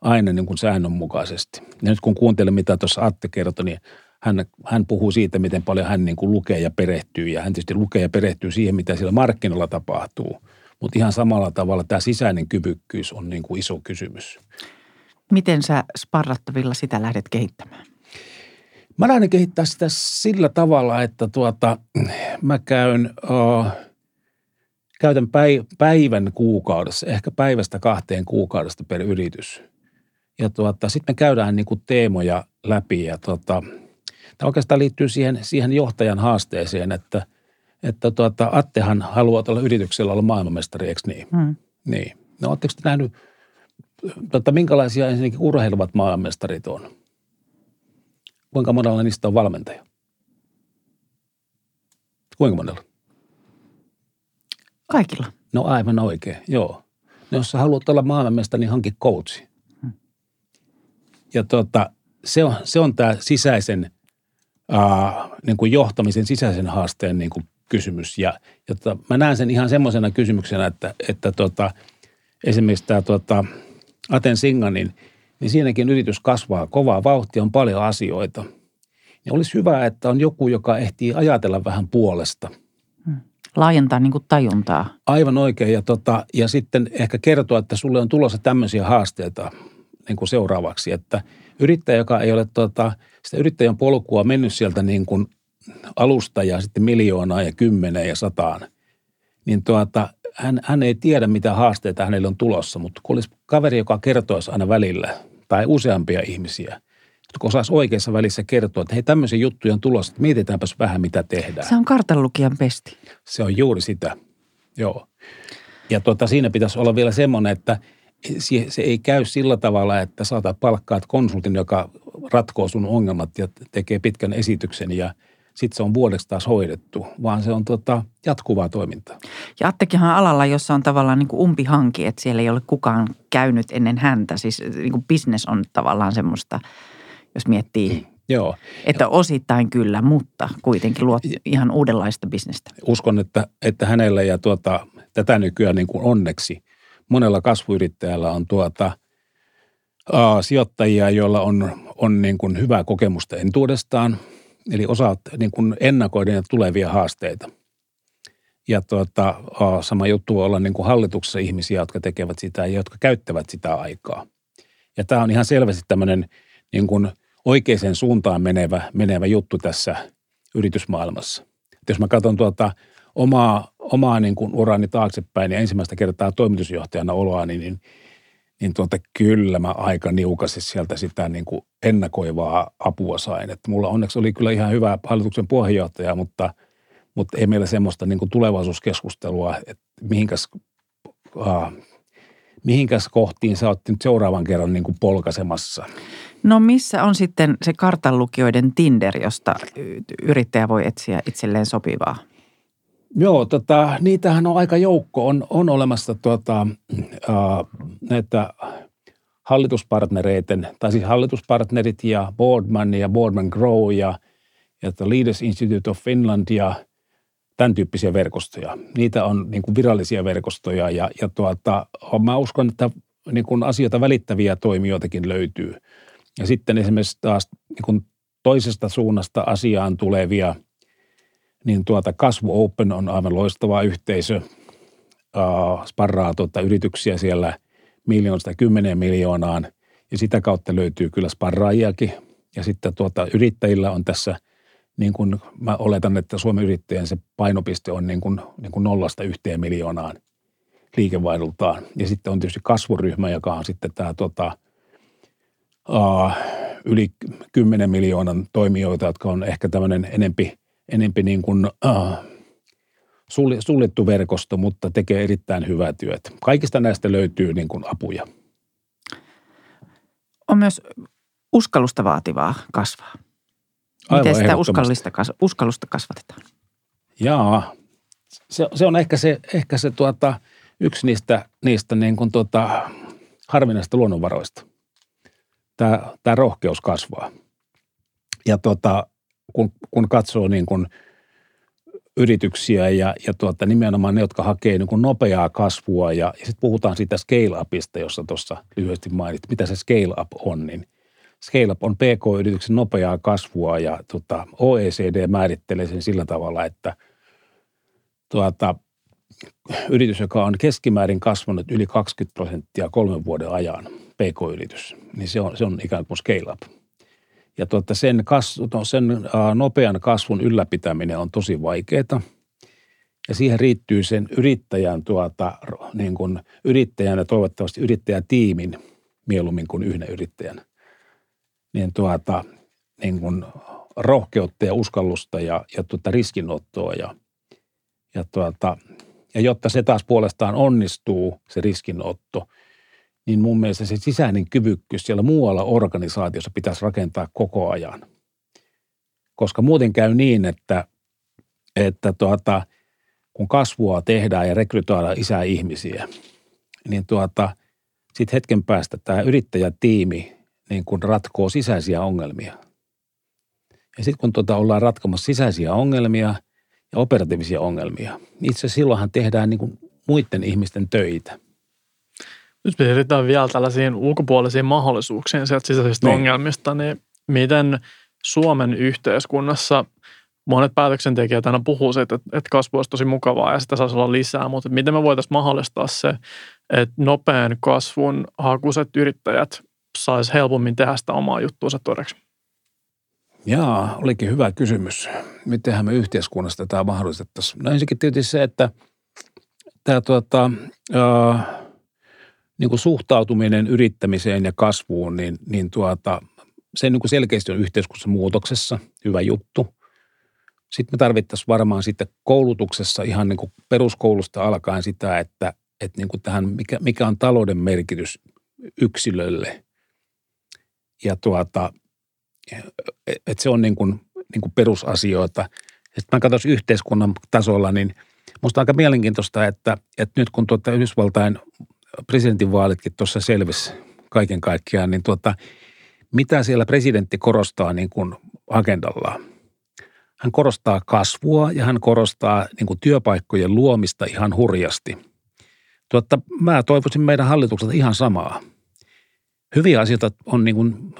aina niin kuin säännönmukaisesti. Ja nyt kun kuuntelen, mitä tuossa Atte kertoi, niin hän, hän puhuu siitä, miten paljon hän niin kuin lukee ja perehtyy. Ja hän tietysti lukee ja perehtyy siihen, mitä siellä markkinoilla tapahtuu. Mutta ihan samalla tavalla tämä sisäinen kyvykkyys on niin kuin iso kysymys. Miten sä sparrattavilla sitä lähdet kehittämään? Mä lähden kehittää sitä sillä tavalla, että tuota, mä käyn, uh, käytän päivän kuukaudessa, ehkä päivästä kahteen kuukaudesta per yritys – ja tuota, sitten me käydään niin kuin teemoja läpi ja tuota, tämä oikeastaan liittyy siihen, siihen johtajan haasteeseen, että, että tuota, Attehan haluaa olla yrityksellä olla maailmanmestari, eikö niin? Hmm. Niin. No oletteko te nähnyt, tuota, minkälaisia ensinnäkin urheiluvat maailmanmestarit on? Kuinka monella niistä on valmentaja? Kuinka monella? Kaikilla. No aivan oikein, joo. No, jos sä haluat olla maailmanmesta, niin hanki coachi. Ja tota, se on, se on tämä sisäisen ää, niin kuin johtamisen sisäisen haasteen niin kuin kysymys. Ja, tota, mä näen sen ihan semmoisena kysymyksenä, että, että tota, esimerkiksi tämä tota, Aten Singa, niin, niin siinäkin yritys kasvaa kovaa vauhtia, on paljon asioita. Ja olisi hyvä, että on joku, joka ehtii ajatella vähän puolesta. Laajentaa niin kuin tajuntaa. Aivan oikein. Ja, tota, ja sitten ehkä kertoa, että sulle on tulossa tämmöisiä haasteita niin kuin seuraavaksi, että yrittäjä, joka ei ole tota, sitä yrittäjän polkua mennyt sieltä niin kuin alusta ja sitten miljoonaa ja kymmeneen ja sataan, niin tuota, hän, hän ei tiedä, mitä haasteita hänelle on tulossa, mutta kun olisi kaveri, joka kertoisi aina välillä, tai useampia ihmisiä, jotka osaisi oikeassa välissä kertoa, että hei tämmöisiä juttuja on tulossa, että mietitäänpäs vähän, mitä tehdään. Se on kartanlukijan pesti. Se on juuri sitä, joo. Ja tuota, siinä pitäisi olla vielä semmoinen, että se, se ei käy sillä tavalla, että saatat palkkaat konsultin, joka ratkoo sun ongelmat ja tekee pitkän esityksen ja – sitten se on vuodeksi taas hoidettu, vaan se on tota, jatkuvaa toimintaa. Ja Attekinhan alalla, jossa on tavallaan niin kuin umpihanki, että siellä ei ole kukaan käynyt ennen häntä. Siis niin kuin business on tavallaan semmoista, jos miettii, mm, Joo. että osittain kyllä, mutta kuitenkin luot ihan uudenlaista bisnestä. Uskon, että, että hänellä ja tuota, tätä nykyään niin kuin onneksi monella kasvuyrittäjällä on tuota, aa, sijoittajia, joilla on, on niin kuin hyvää kokemusta entuudestaan – Eli osaat niin kuin ennakoida tulevia haasteita. Ja tuota, sama juttu on olla niin kuin hallituksessa ihmisiä, jotka tekevät sitä ja jotka käyttävät sitä aikaa. Ja tämä on ihan selvästi tämmöinen niin kuin oikeaan suuntaan menevä, menevä juttu tässä yritysmaailmassa. Et jos mä katson tuota omaa, omaa niin kuin uraani taaksepäin ja ensimmäistä kertaa toimitusjohtajana oloani, niin – niin tuota, kyllä mä aika niukasti sieltä sitä niin kuin ennakoivaa apua sain. Että mulla onneksi oli kyllä ihan hyvä hallituksen puheenjohtaja, mutta, mutta ei meillä semmoista niin kuin tulevaisuuskeskustelua, että mihinkäs, äh, mihinkäs kohtiin sä oot nyt seuraavan kerran niin kuin polkasemassa. No missä on sitten se kartanlukijoiden Tinder, josta yrittäjä voi etsiä itselleen sopivaa? Joo, tota, niitähän on aika joukko. On, on olemassa tuota, äh, näitä hallituspartnereiden, tai siis hallituspartnerit ja Boardman ja Boardman Grow ja, ja Leaders Institute of Finland ja tämän tyyppisiä verkostoja. Niitä on niin kuin virallisia verkostoja ja, ja tuota, mä uskon, että niin kuin asioita välittäviä toimijoitakin löytyy. Ja sitten esimerkiksi taas niin kuin toisesta suunnasta asiaan tulevia – niin tuota Kasvu Open on aivan loistava yhteisö, sparraa tuota yrityksiä siellä miljoonasta kymmeneen miljoonaan ja sitä kautta löytyy kyllä sparraajiakin. Ja sitten tuota yrittäjillä on tässä, niin kuin mä oletan, että Suomen yrittäjän se painopiste on niin kuin, niin kuin nollasta yhteen miljoonaan liikevaihdoltaan. Ja sitten on tietysti kasvuryhmä, joka on sitten tämä tota, uh, yli 10 miljoonan toimijoita, jotka on ehkä tämmöinen enempi – enempi niin kuin, äh, suljettu verkosto, mutta tekee erittäin hyvää työtä. Kaikista näistä löytyy niin kuin apuja. On myös uskallusta vaativaa kasvaa. Miten sitä uskallista, uskallusta kasvatetaan? Jaa, se, se on ehkä se, ehkä se tuota, yksi niistä, niistä niin kuin tuota, harvinaisista luonnonvaroista. Tämä, tämä rohkeus kasvaa. Ja tuota, kun, kun katsoo niin kuin yrityksiä ja, ja tuota, nimenomaan ne, jotka hakee niin kuin nopeaa kasvua ja, ja sitten puhutaan siitä scale-upista, jossa tuossa lyhyesti mainit, mitä se scale-up on, niin scale-up on PK-yrityksen nopeaa kasvua ja tuota, OECD määrittelee sen sillä tavalla, että tuota, yritys, joka on keskimäärin kasvanut yli 20 prosenttia kolmen vuoden ajan, PK-yritys, niin se on, se on ikään kuin scale-up. Ja tuota sen, kasvu, no sen nopean kasvun ylläpitäminen on tosi vaikeaa. Ja siihen riittyy sen yrittäjän, tuota, niin kuin yrittäjän ja toivottavasti yrittäjätiimin mieluummin kuin yhden yrittäjän. Niin, tuota, niin kuin rohkeutta ja uskallusta ja, ja tuota riskinottoa. Ja, ja, tuota, ja jotta se taas puolestaan onnistuu, se riskinotto – niin mun mielestä se sisäinen kyvykkyys siellä muualla organisaatiossa pitäisi rakentaa koko ajan. Koska muuten käy niin, että, että tuota, kun kasvua tehdään ja rekrytoidaan isää ihmisiä, niin tuota, sitten hetken päästä tämä yrittäjätiimi niin kun ratkoo sisäisiä ongelmia. Ja sitten kun tuota ollaan ratkomassa sisäisiä ongelmia ja operatiivisia ongelmia, niin itse silloinhan tehdään niin kuin muiden ihmisten töitä. Nyt pyritään vielä tällaisiin ulkopuolisiin mahdollisuuksiin sieltä sisäisistä niin. ongelmista, niin miten Suomen yhteiskunnassa monet päätöksentekijät aina puhuu siitä, että, että kasvu olisi tosi mukavaa ja sitä saisi olla lisää, mutta miten me voitaisiin mahdollistaa se, että nopean kasvun hakuiset yrittäjät saisi helpommin tehdä sitä omaa juttuunsa todeksi? Jaa, olikin hyvä kysymys. Mitenhän me yhteiskunnasta tämä mahdollistettaisiin? No ensinnäkin tietysti se, että tämä tuota, äh, niin kuin suhtautuminen yrittämiseen ja kasvuun, niin, niin tuota, se niin kuin selkeästi on yhteiskunnassa muutoksessa, hyvä juttu. Sitten me tarvittaisiin varmaan sitten koulutuksessa ihan niin kuin peruskoulusta alkaen sitä, että, että niin kuin tähän, mikä, mikä on talouden merkitys yksilölle. Ja tuota, että se on niin kuin, niin kuin perusasioita. Sitten mä katsoin yhteiskunnan tasolla, niin musta on aika mielenkiintoista, että, että nyt kun tuota Yhdysvaltain presidentinvaalitkin tuossa selvisi kaiken kaikkiaan, niin tuota, mitä siellä presidentti korostaa niin kuin agendallaan? Hän korostaa kasvua ja hän korostaa niin kuin työpaikkojen luomista ihan hurjasti. Tuotta, mä toivoisin meidän hallitukselta ihan samaa. Hyviä asioita on niin kuin,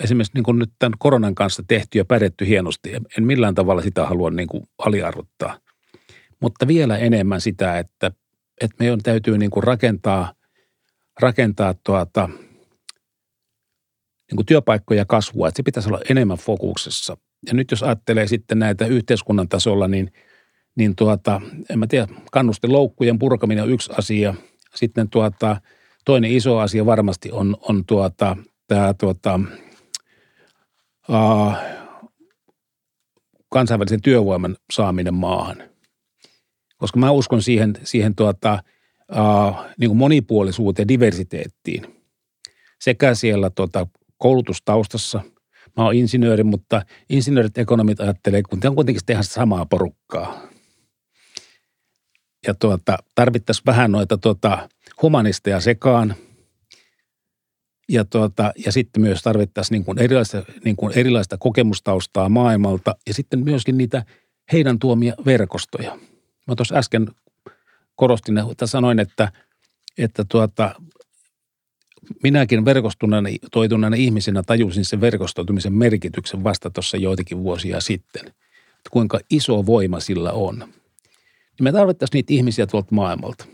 esimerkiksi niin kuin nyt tämän koronan kanssa tehty ja pärjätty hienosti. En millään tavalla sitä halua niin kuin aliarvottaa. Mutta vielä enemmän sitä, että, että meidän täytyy niin kuin rakentaa, rakentaa tuota, niin kuin työpaikkoja kasvua, että se pitäisi olla enemmän fokuksessa. Ja nyt jos ajattelee sitten näitä yhteiskunnan tasolla, niin, niin tuota, en mä tiedä, kannustiloukkujen purkaminen on yksi asia. Sitten tuota, toinen iso asia varmasti on, on tuota, tämä tuota, uh, kansainvälisen työvoiman saaminen maahan. Koska mä uskon siihen, siihen tuota, uh, niin kuin monipuolisuuteen ja diversiteettiin. Sekä siellä tuota, koulutustaustassa. Mä oon insinööri, mutta insinöörit ekonomit ajattelee, kun on kuitenkin tehdä samaa porukkaa. Ja tuota, tarvittaisiin vähän noita tuota, humanisteja sekaan. Ja, tuota, ja sitten myös tarvittaisiin niin kuin erilaista, niin kuin erilaista kokemustaustaa maailmalta ja sitten myöskin niitä heidän tuomia verkostoja. Mä tuossa äsken korostin, että sanoin, että, että tuota, minäkin verkostuneena, toituneena ihmisenä tajusin sen verkostoitumisen merkityksen vasta tuossa joitakin vuosia sitten. Että kuinka iso voima sillä on. Niin me tarvittaisiin niitä ihmisiä tuolta maailmalta.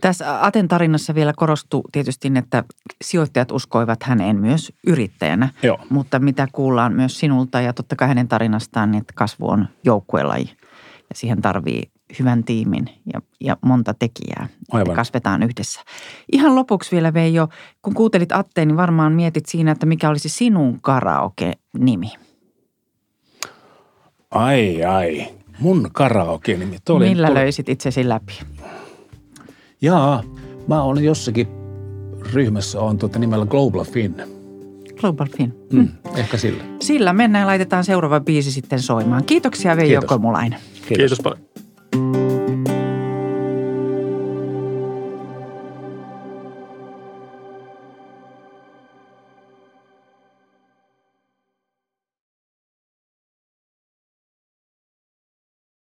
Tässä Aten tarinassa vielä korostuu tietysti, että sijoittajat uskoivat häneen myös yrittäjänä. Joo. Mutta mitä kuullaan myös sinulta ja totta kai hänen tarinastaan, niin että kasvu on joukkuelaji. Ja siihen tarvii hyvän tiimin ja, ja monta tekijää. Aivan. Kasvetaan yhdessä. Ihan lopuksi vielä Veijo, kun kuuntelit Atteen, niin varmaan mietit siinä, että mikä olisi sinun karaoke-nimi. Ai ai, mun karaoke-nimi. Tuli, Millä tuli. löysit itsesi läpi? Jaa, mä olen jossakin ryhmässä on tuota nimellä Global Fin. Global Fin. Mm, ehkä sillä. Sillä mennään ja laitetaan seuraava biisi sitten soimaan. Kiitoksia Veijo Kiitos. Komulainen. Kiitos, Kiitos paljon.